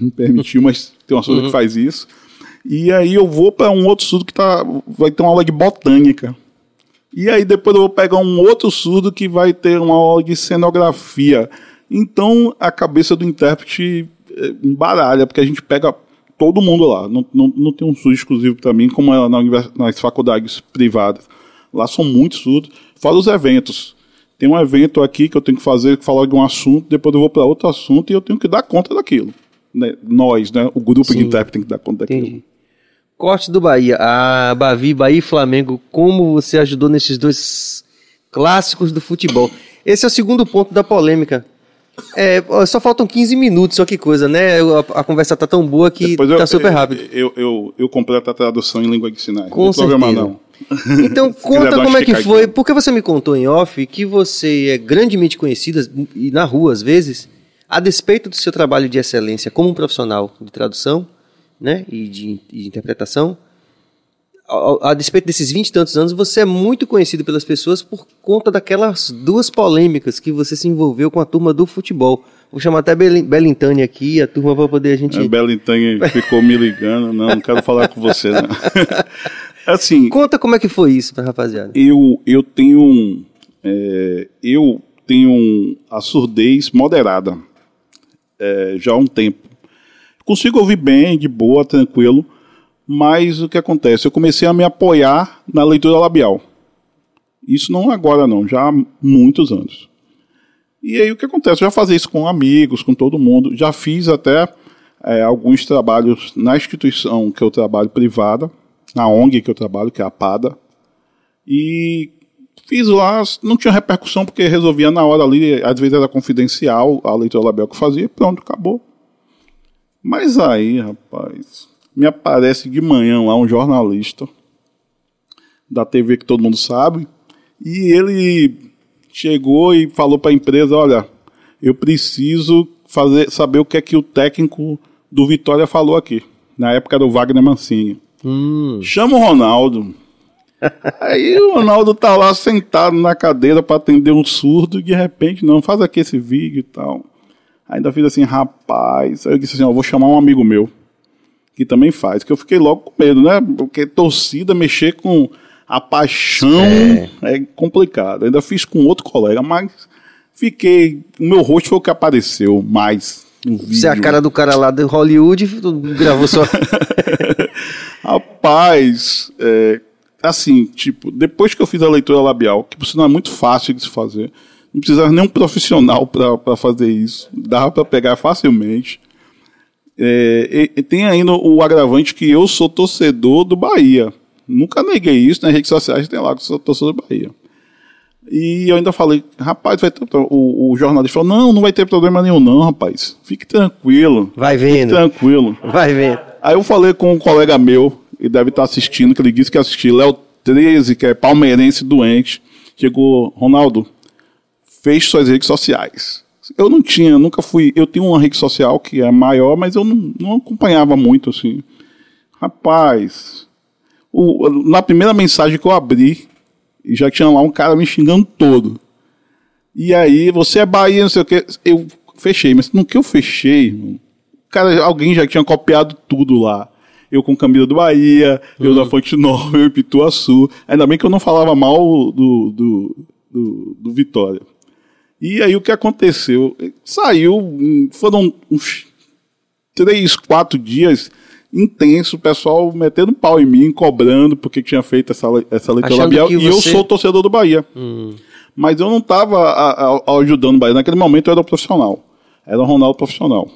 não permitiu, mas tem uma surda uhum. que faz isso. E aí eu vou para um outro surdo que tá, vai ter uma aula de botânica. E aí depois eu vou pegar um outro surdo que vai ter uma aula de cenografia. Então a cabeça do intérprete eh, embaralha, porque a gente pega todo mundo lá. Não, não, não tem um surdo exclusivo para mim, como é na nas faculdades privadas. Lá são muitos surdos. Fora os eventos. Tem um evento aqui que eu tenho que fazer, falar de um assunto, depois eu vou para outro assunto e eu tenho que dar conta daquilo. Né? Nós, né? o grupo Sim. de intérprete tem que dar conta daquilo. Entendi. Corte do Bahia. Ah, Bavi, Bahia e Flamengo. Como você ajudou nesses dois clássicos do futebol? Esse é o segundo ponto da polêmica. É, só faltam 15 minutos, só que coisa, né? A, a conversa tá tão boa que Depois tá super rápido. Eu, eu, eu, completo a tradução em língua de sinais. Com não certeza. não. Então [LAUGHS] conta como é que foi. Porque você me contou em off que você é grandemente conhecida, e na rua às vezes, a despeito do seu trabalho de excelência como um profissional de tradução, né, e de, de interpretação, a, a despeito desses 20 e tantos anos, você é muito conhecido pelas pessoas por conta daquelas duas polêmicas que você se envolveu com a turma do futebol. Vou chamar até Belintani aqui, a turma para poder a gente. A Belintani ficou me ligando, não, não quero falar com você, não. [LAUGHS] assim. Conta como é que foi isso pra rapaziada. Eu, eu tenho um. É, eu tenho a surdez moderada é, já há um tempo. Consigo ouvir bem, de boa, tranquilo, mas o que acontece? Eu comecei a me apoiar na leitura labial. Isso não agora não, já há muitos anos. E aí o que acontece? Eu já fazia isso com amigos, com todo mundo. Já fiz até é, alguns trabalhos na instituição que eu trabalho privada, na ONG que eu trabalho, que é a PADA. E fiz lá, não tinha repercussão porque resolvia na hora ali, às vezes era confidencial a leitura labial que fazia, pronto, acabou. Mas aí, rapaz, me aparece de manhã lá um jornalista da TV que todo mundo sabe, e ele chegou e falou para a empresa, olha, eu preciso fazer saber o que é que o técnico do Vitória falou aqui. Na época do Wagner Mancini. Hum. Chama o Ronaldo. [LAUGHS] Aí o Ronaldo tá lá sentado na cadeira para atender um surdo e de repente, não, faz aqui esse vídeo e tal. Ainda fiz assim, rapaz. Aí eu disse assim, ó, vou chamar um amigo meu que também faz, que eu fiquei logo com medo, né? Porque torcida, mexer com a paixão é, é complicado. Ainda fiz com outro colega, mas fiquei. O meu rosto foi o que apareceu mais. Você é a cara do cara lá do Hollywood, gravou só. [LAUGHS] Rapaz, é, assim, tipo, depois que eu fiz a leitura labial, que por sinal é muito fácil de se fazer, não precisava nem um profissional para fazer isso, dava para pegar facilmente. É, tem ainda o agravante que eu sou torcedor do Bahia. Nunca neguei isso nas redes sociais, tem lá que eu sou torcedor do Bahia. E eu ainda falei, rapaz, vai ter. O, o jornalista falou: não, não vai ter problema nenhum, não, rapaz. Fique tranquilo. Vai vendo. Fique tranquilo. Vai vendo. Aí eu falei com um colega meu, e deve estar assistindo, que ele disse que assistiu, Léo 13, que é palmeirense doente. Chegou, Ronaldo, fez suas redes sociais. Eu não tinha, nunca fui. Eu tenho uma rede social que é maior, mas eu não, não acompanhava muito assim. Rapaz, o, na primeira mensagem que eu abri, já tinha lá um cara me xingando todo. E aí, você é Bahia, não sei o que. Eu fechei, mas no que eu fechei, cara, alguém já tinha copiado tudo lá. Eu com camisa do Bahia, uhum. eu da Fonte Nova, eu em Pituaçu. Ainda bem que eu não falava mal do, do, do, do Vitória. E aí o que aconteceu? Saiu, foram uns três, quatro dias intenso, o pessoal metendo pau em mim, cobrando porque tinha feito essa, essa leitura labial. E eu sou torcedor do Bahia. Hum. Mas eu não estava ajudando o Bahia. Naquele momento eu era profissional. Era o Ronaldo profissional.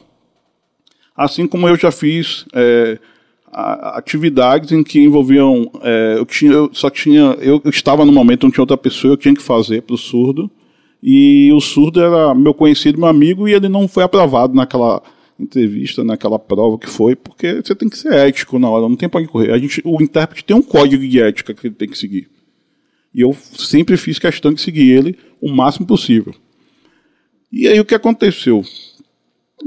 Assim como eu já fiz é, atividades em que envolviam. É, eu, tinha, eu só tinha. Eu, eu estava no momento onde tinha outra pessoa, eu tinha que fazer para o surdo. E o surdo era meu conhecido, meu amigo, e ele não foi aprovado naquela entrevista, naquela prova que foi, porque você tem que ser ético na hora, não tem para onde correr. A gente, o intérprete tem um código de ética que ele tem que seguir. E eu sempre fiz questão de seguir ele o máximo possível. E aí o que aconteceu?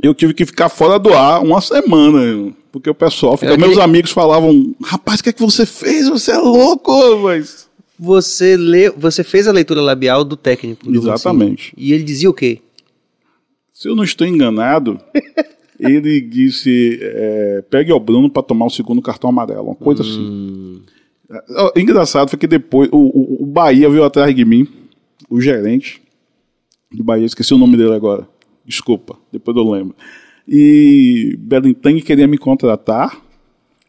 Eu tive que ficar fora do ar uma semana, porque o pessoal, fica, meus amigos falavam, rapaz, o que é que você fez? Você é louco, mas você lê, você fez a leitura labial do técnico. Do Exatamente. e ele dizia o quê? Se eu não estou enganado, [LAUGHS] ele disse: é, pegue o Bruno para tomar o segundo cartão amarelo, uma coisa assim. hum. assim. Engraçado foi que depois o, o, o, Bahia veio atrás de mim, o gerente do Bahia, esqueci o nome dele agora. Desculpa, depois eu lembro. E Belintang queria me contratar.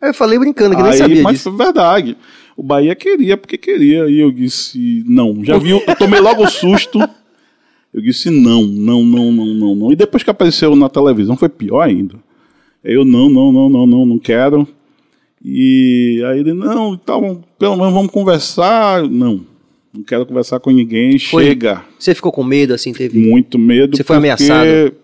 Eu falei brincando, que nem Aí, sabia mas disso. foi verdade. O Bahia queria porque queria. E eu disse, não. Já vi, eu tomei logo o susto. Eu disse, não, não, não, não, não, não. E depois que apareceu na televisão foi pior ainda. Eu, não, não, não, não, não, não quero. E aí ele, não, então, pelo menos vamos conversar. Não, não quero conversar com ninguém, foi. chega. Você ficou com medo, assim, teve? Muito medo. Você foi ameaçado?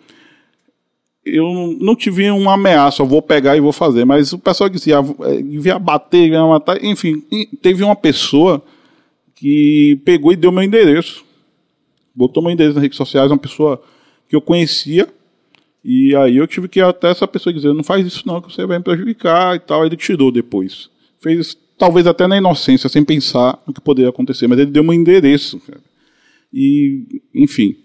Eu não tive uma ameaça, eu vou pegar e vou fazer, mas o pessoal dizia, é, devia bater, devia matar, enfim, teve uma pessoa que pegou e deu meu endereço, botou meu endereço nas redes sociais, uma pessoa que eu conhecia, e aí eu tive que ir até essa pessoa dizer, não faz isso não, que você vai me prejudicar e tal, ele tirou depois. Fez talvez até na inocência, sem pensar no que poderia acontecer, mas ele deu meu endereço. E, enfim,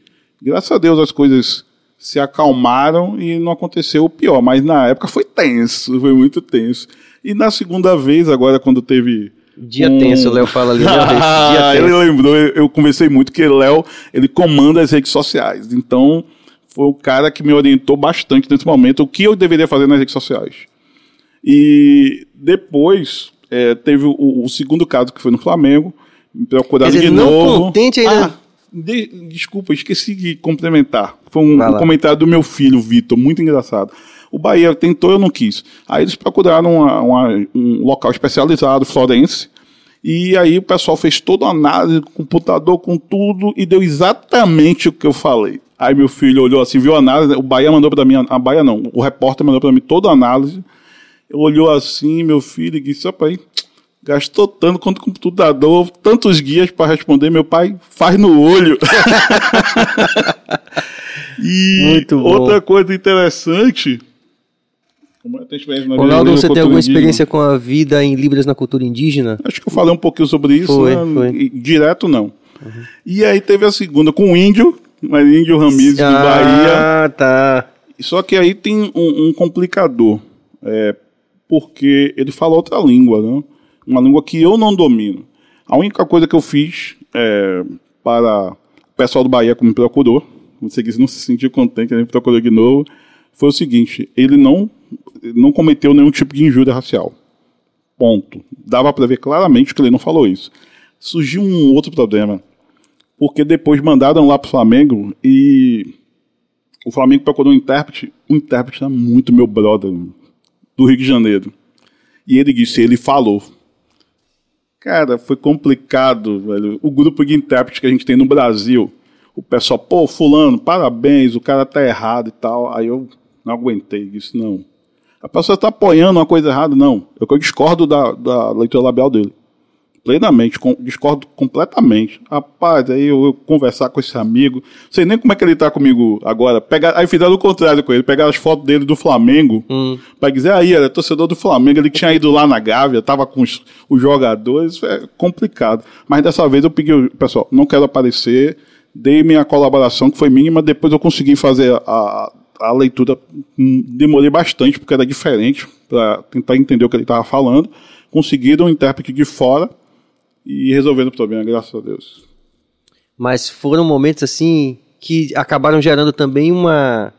graças a Deus as coisas se acalmaram e não aconteceu o pior, mas na época foi tenso, foi muito tenso. E na segunda vez, agora quando teve Dia um... tenso, o Léo fala ali. Dia tenso. [LAUGHS] ele lembrou, eu conversei muito que o Léo, ele comanda as redes sociais. Então, foi o cara que me orientou bastante nesse momento o que eu deveria fazer nas redes sociais. E depois é, teve o, o, segundo caso que foi no Flamengo, me procuraram dizer, de não novo. Contente ainda. Ah, de, desculpa, esqueci de complementar. Foi um, um comentário do meu filho, Vitor, muito engraçado. O Bahia tentou, eu não quis. Aí eles procuraram uma, uma, um local especializado, Florense, e aí o pessoal fez toda a análise, computador com tudo, e deu exatamente o que eu falei. Aí meu filho olhou assim, viu a análise, o Bahia mandou para mim, a Bahia não, o repórter mandou para mim toda a análise. Ele olhou assim, meu filho, e disse: opa aí, gastou tanto quanto computador, tantos guias para responder, meu pai faz no olho. [LAUGHS] e Muito bom. outra coisa interessante. Como é que Ronaldo, você tem alguma indígena? experiência com a vida em Libras na cultura indígena? Acho que eu falei um pouquinho sobre isso, foi, né? foi. direto não. Uhum. E aí teve a segunda com o índio, mas índio Ramires ah, do Bahia. Ah, tá. Só que aí tem um, um complicador, é, porque ele fala outra língua, né? Uma língua que eu não domino. A única coisa que eu fiz é, para o pessoal do Bahia que me procurou, você que não se sentir contente, ele me procurou de novo, foi o seguinte: ele não, não cometeu nenhum tipo de injúria racial. Ponto. Dava para ver claramente que ele não falou isso. Surgiu um outro problema, porque depois mandaram lá para o Flamengo e o Flamengo procurou um intérprete. O intérprete era muito meu brother, do Rio de Janeiro. E ele disse: ele falou. Cara, foi complicado, velho. O grupo de intérpretes que a gente tem no Brasil, o pessoal, pô, fulano, parabéns, o cara tá errado e tal. Aí eu não aguentei, disse, não. A pessoa tá apoiando uma coisa errada, não. Eu discordo da, da leitura labial dele plenamente, com, discordo completamente. Rapaz, aí eu, eu, conversar com esse amigo, sei nem como é que ele tá comigo agora. Pegar, aí fizeram o contrário com ele, pegaram as fotos dele do Flamengo, hum. pra dizer, aí, era torcedor do Flamengo, ele tinha ido lá na Gávea, tava com os, os jogadores, é complicado. Mas dessa vez eu pedi, pessoal, não quero aparecer, dei minha colaboração, que foi mínima, depois eu consegui fazer a, a leitura, hum, demorei bastante, porque era diferente, para tentar entender o que ele estava falando. Conseguiram um intérprete de fora, e resolvendo o problema, graças a Deus. Mas foram momentos assim que acabaram gerando também uma.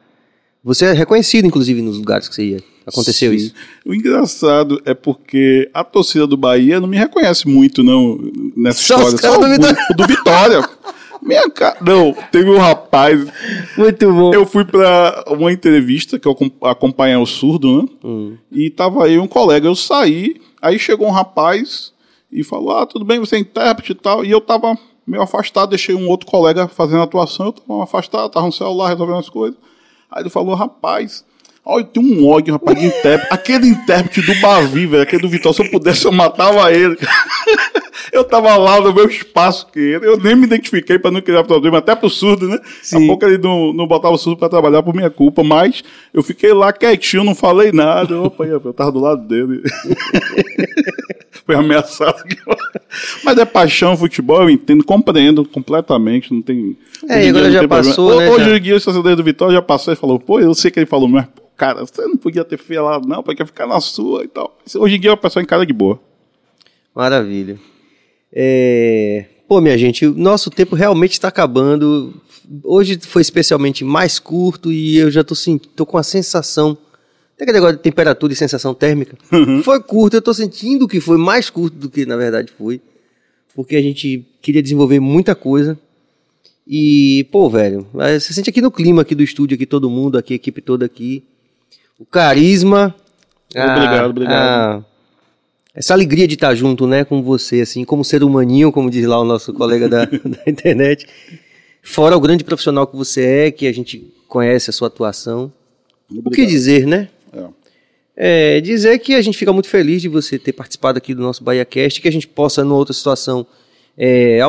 Você é reconhecido, inclusive, nos lugares que você ia. Aconteceu Sim. isso. O engraçado é porque a torcida do Bahia não me reconhece muito, não, nessa Só história. Só o do Vitória. Do Vitória. Minha cara. Não, teve um rapaz. Muito bom. Eu fui pra uma entrevista que eu acompanhei o surdo, né? Hum. E tava aí um colega. Eu saí, aí chegou um rapaz e falou: Ah, tudo bem, você é intérprete e tal. E eu tava meio afastado, deixei um outro colega fazendo atuação, eu tava afastado, tava no celular resolvendo as coisas. Aí ele falou: Rapaz, olha, tem um ódio, rapaz, de intérprete. Aquele intérprete do Bavi, velho, aquele do Vitor, se eu pudesse, eu matava ele. [LAUGHS] eu tava lá no meu espaço que ele. Eu nem me identifiquei para não criar problema, até pro surdo, né? Sim. A pouco ele não, não botava o surdo para trabalhar por minha culpa, mas eu fiquei lá quietinho, não falei nada. Opa, eu tava do lado dele. [LAUGHS] Foi ameaçado. [LAUGHS] mas é paixão, futebol, eu entendo, compreendo completamente, não tem. É, agora já passou, problema. né? Hoje o Guia, o torcedor do Vitória, já passou e falou, pô, eu sei que ele falou, mas, cara, você não podia ter falado, não, porque ficar na sua e tal. Hoje em dia a pessoa encara de boa. Maravilha. É... Pô, minha gente, o nosso tempo realmente está acabando. Hoje foi especialmente mais curto e eu já tô, tô com a sensação. Tem aquele negócio de temperatura e sensação térmica. Uhum. Foi curto, eu tô sentindo que foi mais curto do que na verdade foi. Porque a gente queria desenvolver muita coisa. E, pô, velho, você sente aqui no clima aqui do estúdio, aqui todo mundo, aqui, a equipe toda aqui. O carisma. Obrigado, a, obrigado. A, essa alegria de estar junto, né, com você, assim, como ser humaninho, como diz lá o nosso colega da, [LAUGHS] da internet. Fora o grande profissional que você é, que a gente conhece a sua atuação. Obrigado. O que dizer, né? É. é. dizer que a gente fica muito feliz de você ter participado aqui do nosso BahiaCast, que a gente possa, numa outra situação, é,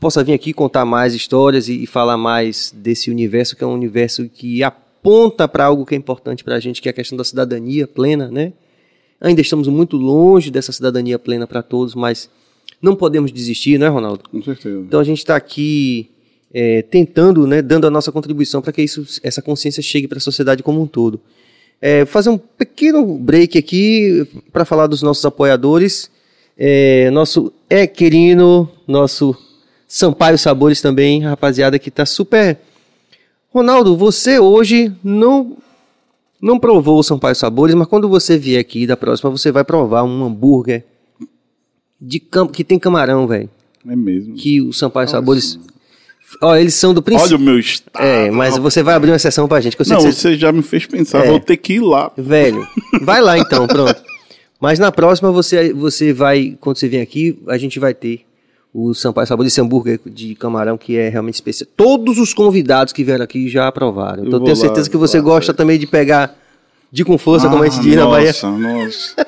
possa vir aqui contar mais histórias e, e, falar mais desse universo, que é um universo que aponta para algo que é importante para a gente, que é a questão da cidadania plena, né? Ainda estamos muito longe dessa cidadania plena para todos, mas não podemos desistir, não é, Ronaldo? Com certeza. Então a gente está aqui é, tentando, né, dando a nossa contribuição para que isso, essa consciência chegue para a sociedade como um todo. É, fazer um pequeno break aqui para falar dos nossos apoiadores. É, nosso é querido, nosso Sampaio Sabores também, rapaziada que está super. Ronaldo, você hoje não não provou o Sampaio Sabores, mas quando você vier aqui da próxima, você vai provar um hambúrguer de cam que tem camarão, velho. É mesmo. Que o Sampaio Nossa. Sabores. Ó, eles são do princípio. Olha o meu estado. É, mas você vai abrir uma exceção pra gente. não, você... você... já me fez pensar, é. vou ter que ir lá. Velho, vai lá então, pronto. [LAUGHS] Mas na próxima você, você vai, quando você vem aqui, a gente vai ter o Sampaio Sabor desse hambúrguer de camarão que é realmente especial. Todos os convidados que vieram aqui já aprovaram. Então eu tenho certeza lá, que você gosta também de pegar de com força, ah, como a gente diz na Bahia. Nossa, nossa.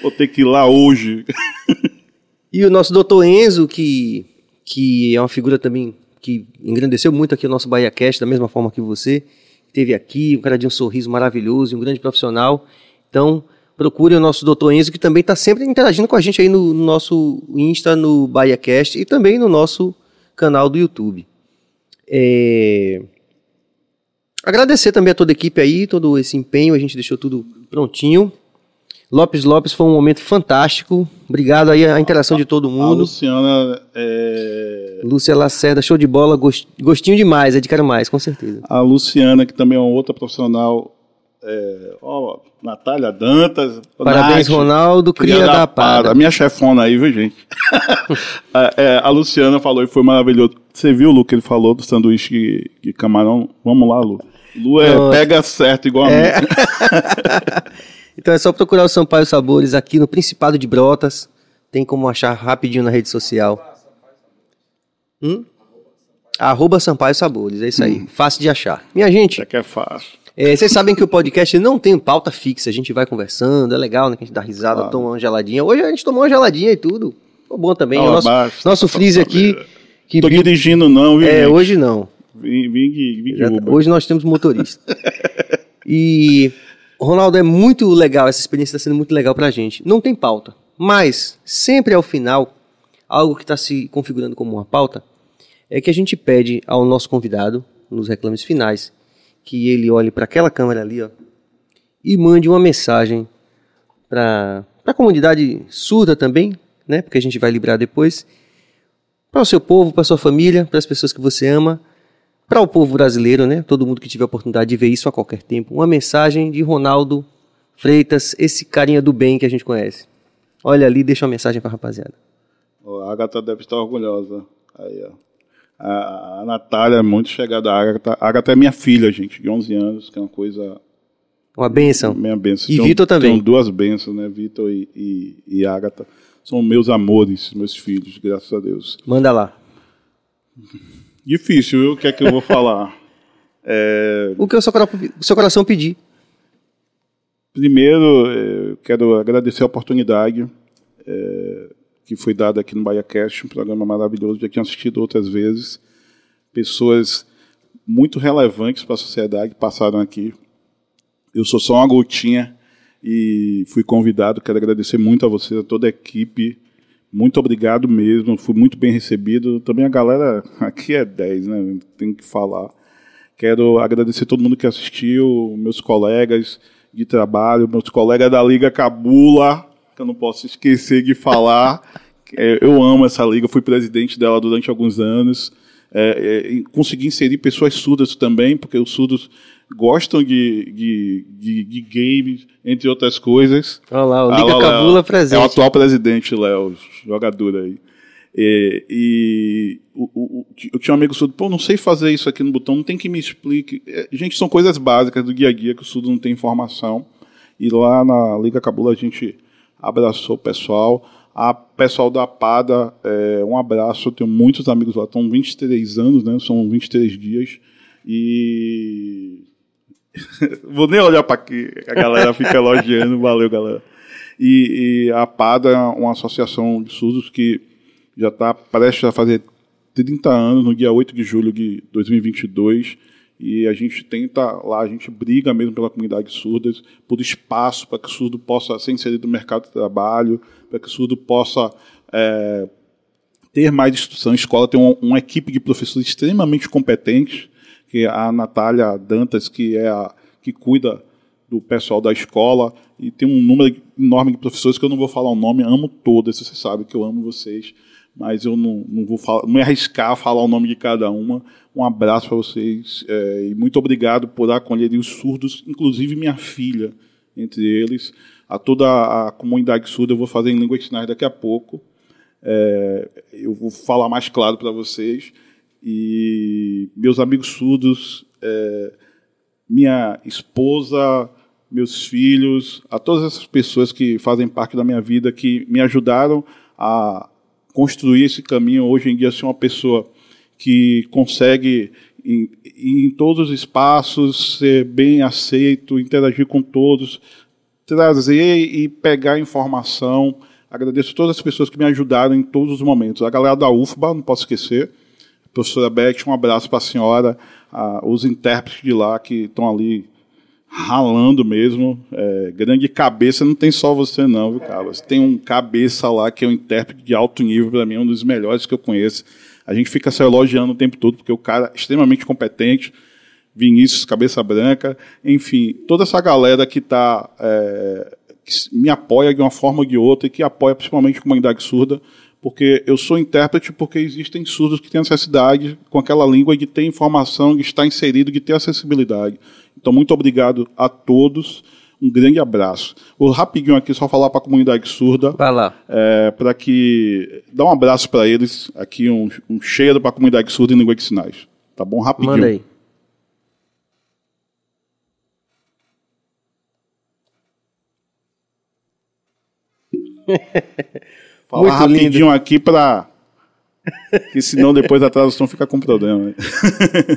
Vou ter que ir lá hoje. [LAUGHS] e o nosso doutor Enzo, que, que é uma figura também que engrandeceu muito aqui o nosso Bahia Cast, da mesma forma que você. Esteve aqui, um cara de um sorriso maravilhoso, um grande profissional. Então, procure o nosso doutor Enzo, que também está sempre interagindo com a gente aí no, no nosso Insta, no BahiaCast e também no nosso canal do YouTube. É... Agradecer também a toda a equipe aí, todo esse empenho, a gente deixou tudo prontinho. Lopes Lopes foi um momento fantástico. Obrigado aí a interação de todo mundo. A Luciana é... Lúcia Lacerda, show de bola, gostinho demais, é de quero mais, com certeza. A Luciana, que também é uma outra profissional é, ó, Natália Dantas. Parabéns, Nath, Ronaldo, cria, cria da, da Pada. A minha chefona aí, viu, gente? [LAUGHS] é, é, a Luciana falou e foi maravilhoso. Você viu, Lu, que ele falou do sanduíche de, camarão? Vamos lá, Lu. Lu é, pega certo igual a é. mim. [LAUGHS] então é só procurar o Sampaio Sabores aqui no Principado de Brotas. Tem como achar rapidinho na rede social. Hum? Arroba Sampaio Sabores, é isso aí. Hum. Fácil de achar. Minha gente. Isso aqui é fácil. É, vocês sabem que o podcast não tem pauta fixa, a gente vai conversando, é legal, né? Que a gente dá risada, claro. toma uma geladinha. Hoje a gente tomou uma geladinha e tudo. Foi bom também. o nosso, nosso freezer aqui. Que Tô dirigindo, não, viu? É, gente? hoje não. Vim, vim, vim Já, tá, hoje nós temos motorista. [LAUGHS] e, Ronaldo, é muito legal, essa experiência está sendo muito legal pra gente. Não tem pauta, mas sempre ao final, algo que está se configurando como uma pauta, é que a gente pede ao nosso convidado, nos reclames finais, que ele olhe para aquela câmera ali, ó, e mande uma mensagem para a comunidade surda também, né? Porque a gente vai liberar depois, para o seu povo, para sua família, para as pessoas que você ama, para o povo brasileiro, né? Todo mundo que tiver a oportunidade de ver isso a qualquer tempo, uma mensagem de Ronaldo Freitas, esse carinha do bem que a gente conhece. Olha ali, deixa uma mensagem para a rapaziada. A Agatha deve estar orgulhosa. Aí, ó. A, a Natália é muito chegada. A Agatha, a Agatha é minha filha, gente, de 11 anos, que é uma coisa. Uma benção. Minha benção. E Vitor também. Tenho duas bênçãos, né? Vitor e, e, e Agatha. São meus amores, meus filhos, graças a Deus. Manda lá. Difícil, o que é que eu vou falar? [LAUGHS] É... O que o seu, o seu coração pedir? Primeiro, eu quero agradecer a oportunidade. É que foi dado aqui no BahiaCast, um programa maravilhoso, já tinha assistido outras vezes. Pessoas muito relevantes para a sociedade passaram aqui. Eu sou só uma gotinha e fui convidado. Quero agradecer muito a você, a toda a equipe. Muito obrigado mesmo, fui muito bem recebido. Também a galera [LAUGHS] aqui é 10, né? Tem que falar. Quero agradecer todo mundo que assistiu, meus colegas de trabalho, meus colegas da Liga Cabula, eu não posso esquecer de falar. é, eu amo essa liga, fui presidente dela durante alguns anos. É, é, consegui inserir pessoas surdas também, porque os surdos gostam de, de, de, de games, entre outras coisas. Olha lá, o Liga ah, Cabula presente. É o atual presidente, Léo, jogador aí. E, e o, o, eu tinha um amigo surdo, pô, não sei fazer isso aqui no botão, não tem que me explique. É, gente, são coisas básicas do dia a dia que o surdo não tem informação. E lá na Liga Cabula a gente abraçou o pessoal. A pessoal da PADA, é, um abraço, eu tenho muitos amigos lá, estão 23 anos, né? São 23 dias. E. [LAUGHS] Vou nem olhar para aqui, a galera fica elogiando, [LAUGHS] valeu, galera. E, e, a PADA é uma associação de surdos que já está prestes a fazer 30 anos, no dia 8 de julho de 2022. E a gente tenta lá, a gente briga mesmo pela comunidade surda, por espaço para que o surdo possa ser inserido no mercado de trabalho, para que o surdo possa é, ter mais instrução. A escola tem uma, uma, equipe de professores extremamente competentes, que é a Natália Dantas, que é a que cuida do pessoal da escola, e tem um número enorme de professores que eu não vou falar o nome, amo todas, você sabe que eu amo vocês mas eu não, não vou falar, não me arriscar a falar o nome de cada uma. Um abraço para vocês é, e muito obrigado por acolherem os surdos, inclusive minha filha entre eles. A toda a comunidade surda eu vou fazer em língua de sinais daqui a pouco. É, eu vou falar mais claro para vocês. E meus amigos surdos, é, minha esposa, meus filhos, a todas essas pessoas que fazem parte da minha vida, que me ajudaram a, construir esse caminho hoje em dia ser uma pessoa que consegue em, em todos os espaços ser bem aceito, interagir com todos, trazer e pegar informação. Agradeço todas as pessoas que me ajudaram em todos os momentos. A galera da UFBA, não posso esquecer. A professora Beth, um abraço para a senhora. os intérpretes de lá que estão ali ralando mesmo. É, grande cabeça não tem só você não, viu, Carlos? Tem um cabeça lá que é um intérprete de alto nível, para mim, um dos melhores que eu conheço. A gente fica se elogiando o tempo todo, porque o cara é extremamente competente. Vinícius, cabeça branca, enfim, toda essa galera que está é, que me apoia de uma forma ou de outra e que apoia principalmente a comunidade surda, porque eu sou intérprete porque existem surdos que têm necessidade com aquela língua de ter informação, de estar inserido, de ter acessibilidade. Então, muito obrigado a todos. Um grande abraço. Vou rapidinho aqui só falar para a comunidade surda. Vai lá. É, para que. Dá um abraço para eles. Aqui, um, um cheiro para a comunidade surda em língua de sinais. Tá bom? Rapidinho. Manda aí. [LAUGHS] Falar Muito rapidinho lindo. aqui para que senão depois a tradução fica com problema.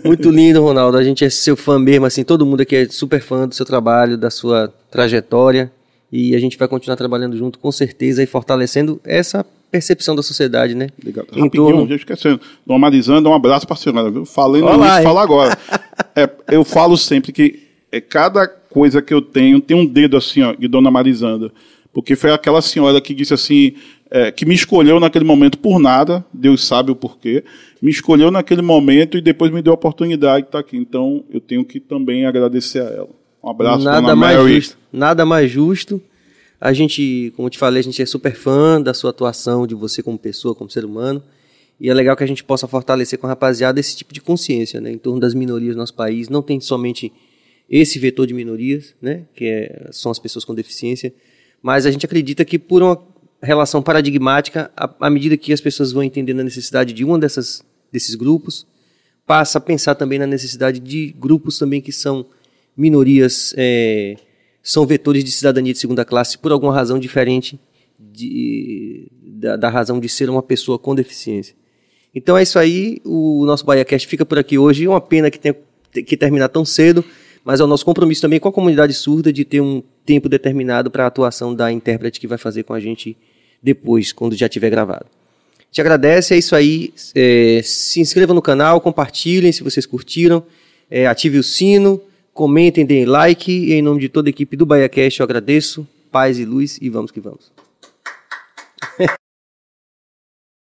Muito lindo, Ronaldo. A gente é seu fã mesmo, assim, todo mundo aqui é super fã do seu trabalho, da sua trajetória. E a gente vai continuar trabalhando junto, com certeza, e fortalecendo essa percepção da sociedade, né? Legal. Em Rapidinho, torno... já esquecendo. Dona Marizanda, um abraço para a senhora, viu? Falei no início, fala agora. [LAUGHS] é, eu falo sempre que é, cada coisa que eu tenho tem um dedo assim, ó, de Dona Marizanda. Porque foi aquela senhora que disse assim, é, que me escolheu naquele momento por nada, Deus sabe o porquê, me escolheu naquele momento e depois me deu a oportunidade de estar aqui. Então, eu tenho que também agradecer a ela. Um abraço, nada mais Mary. Justo, nada mais justo. A gente, como eu te falei, a gente é super fã da sua atuação, de você como pessoa, como ser humano. E é legal que a gente possa fortalecer com a rapaziada esse tipo de consciência, né, em torno das minorias do nosso país. Não tem somente esse vetor de minorias, né, que é, são as pessoas com deficiência, mas a gente acredita que por uma relação paradigmática, à, medida que as pessoas vão entendendo a necessidade de um dessas, desses grupos, passa a pensar também na necessidade de grupos também que são minorias, é, são vetores de cidadania de segunda classe por alguma razão diferente de, da, da, razão de ser uma pessoa com deficiência. Então é isso aí, o nosso BahiaCast fica por aqui hoje. É uma pena que tenha que terminar tão cedo, mas é o nosso compromisso também com a comunidade surda de ter um tempo determinado para a atuação da intérprete que vai fazer com a gente depois, quando já tiver gravado. Te agradece, é isso aí. É, se inscreva no canal, compartilhem se vocês curtiram, é, ative o sino, comentem, deem like. E em nome de toda a equipe do BahiaCast eu agradeço. Paz e luz e vamos que vamos. [LAUGHS]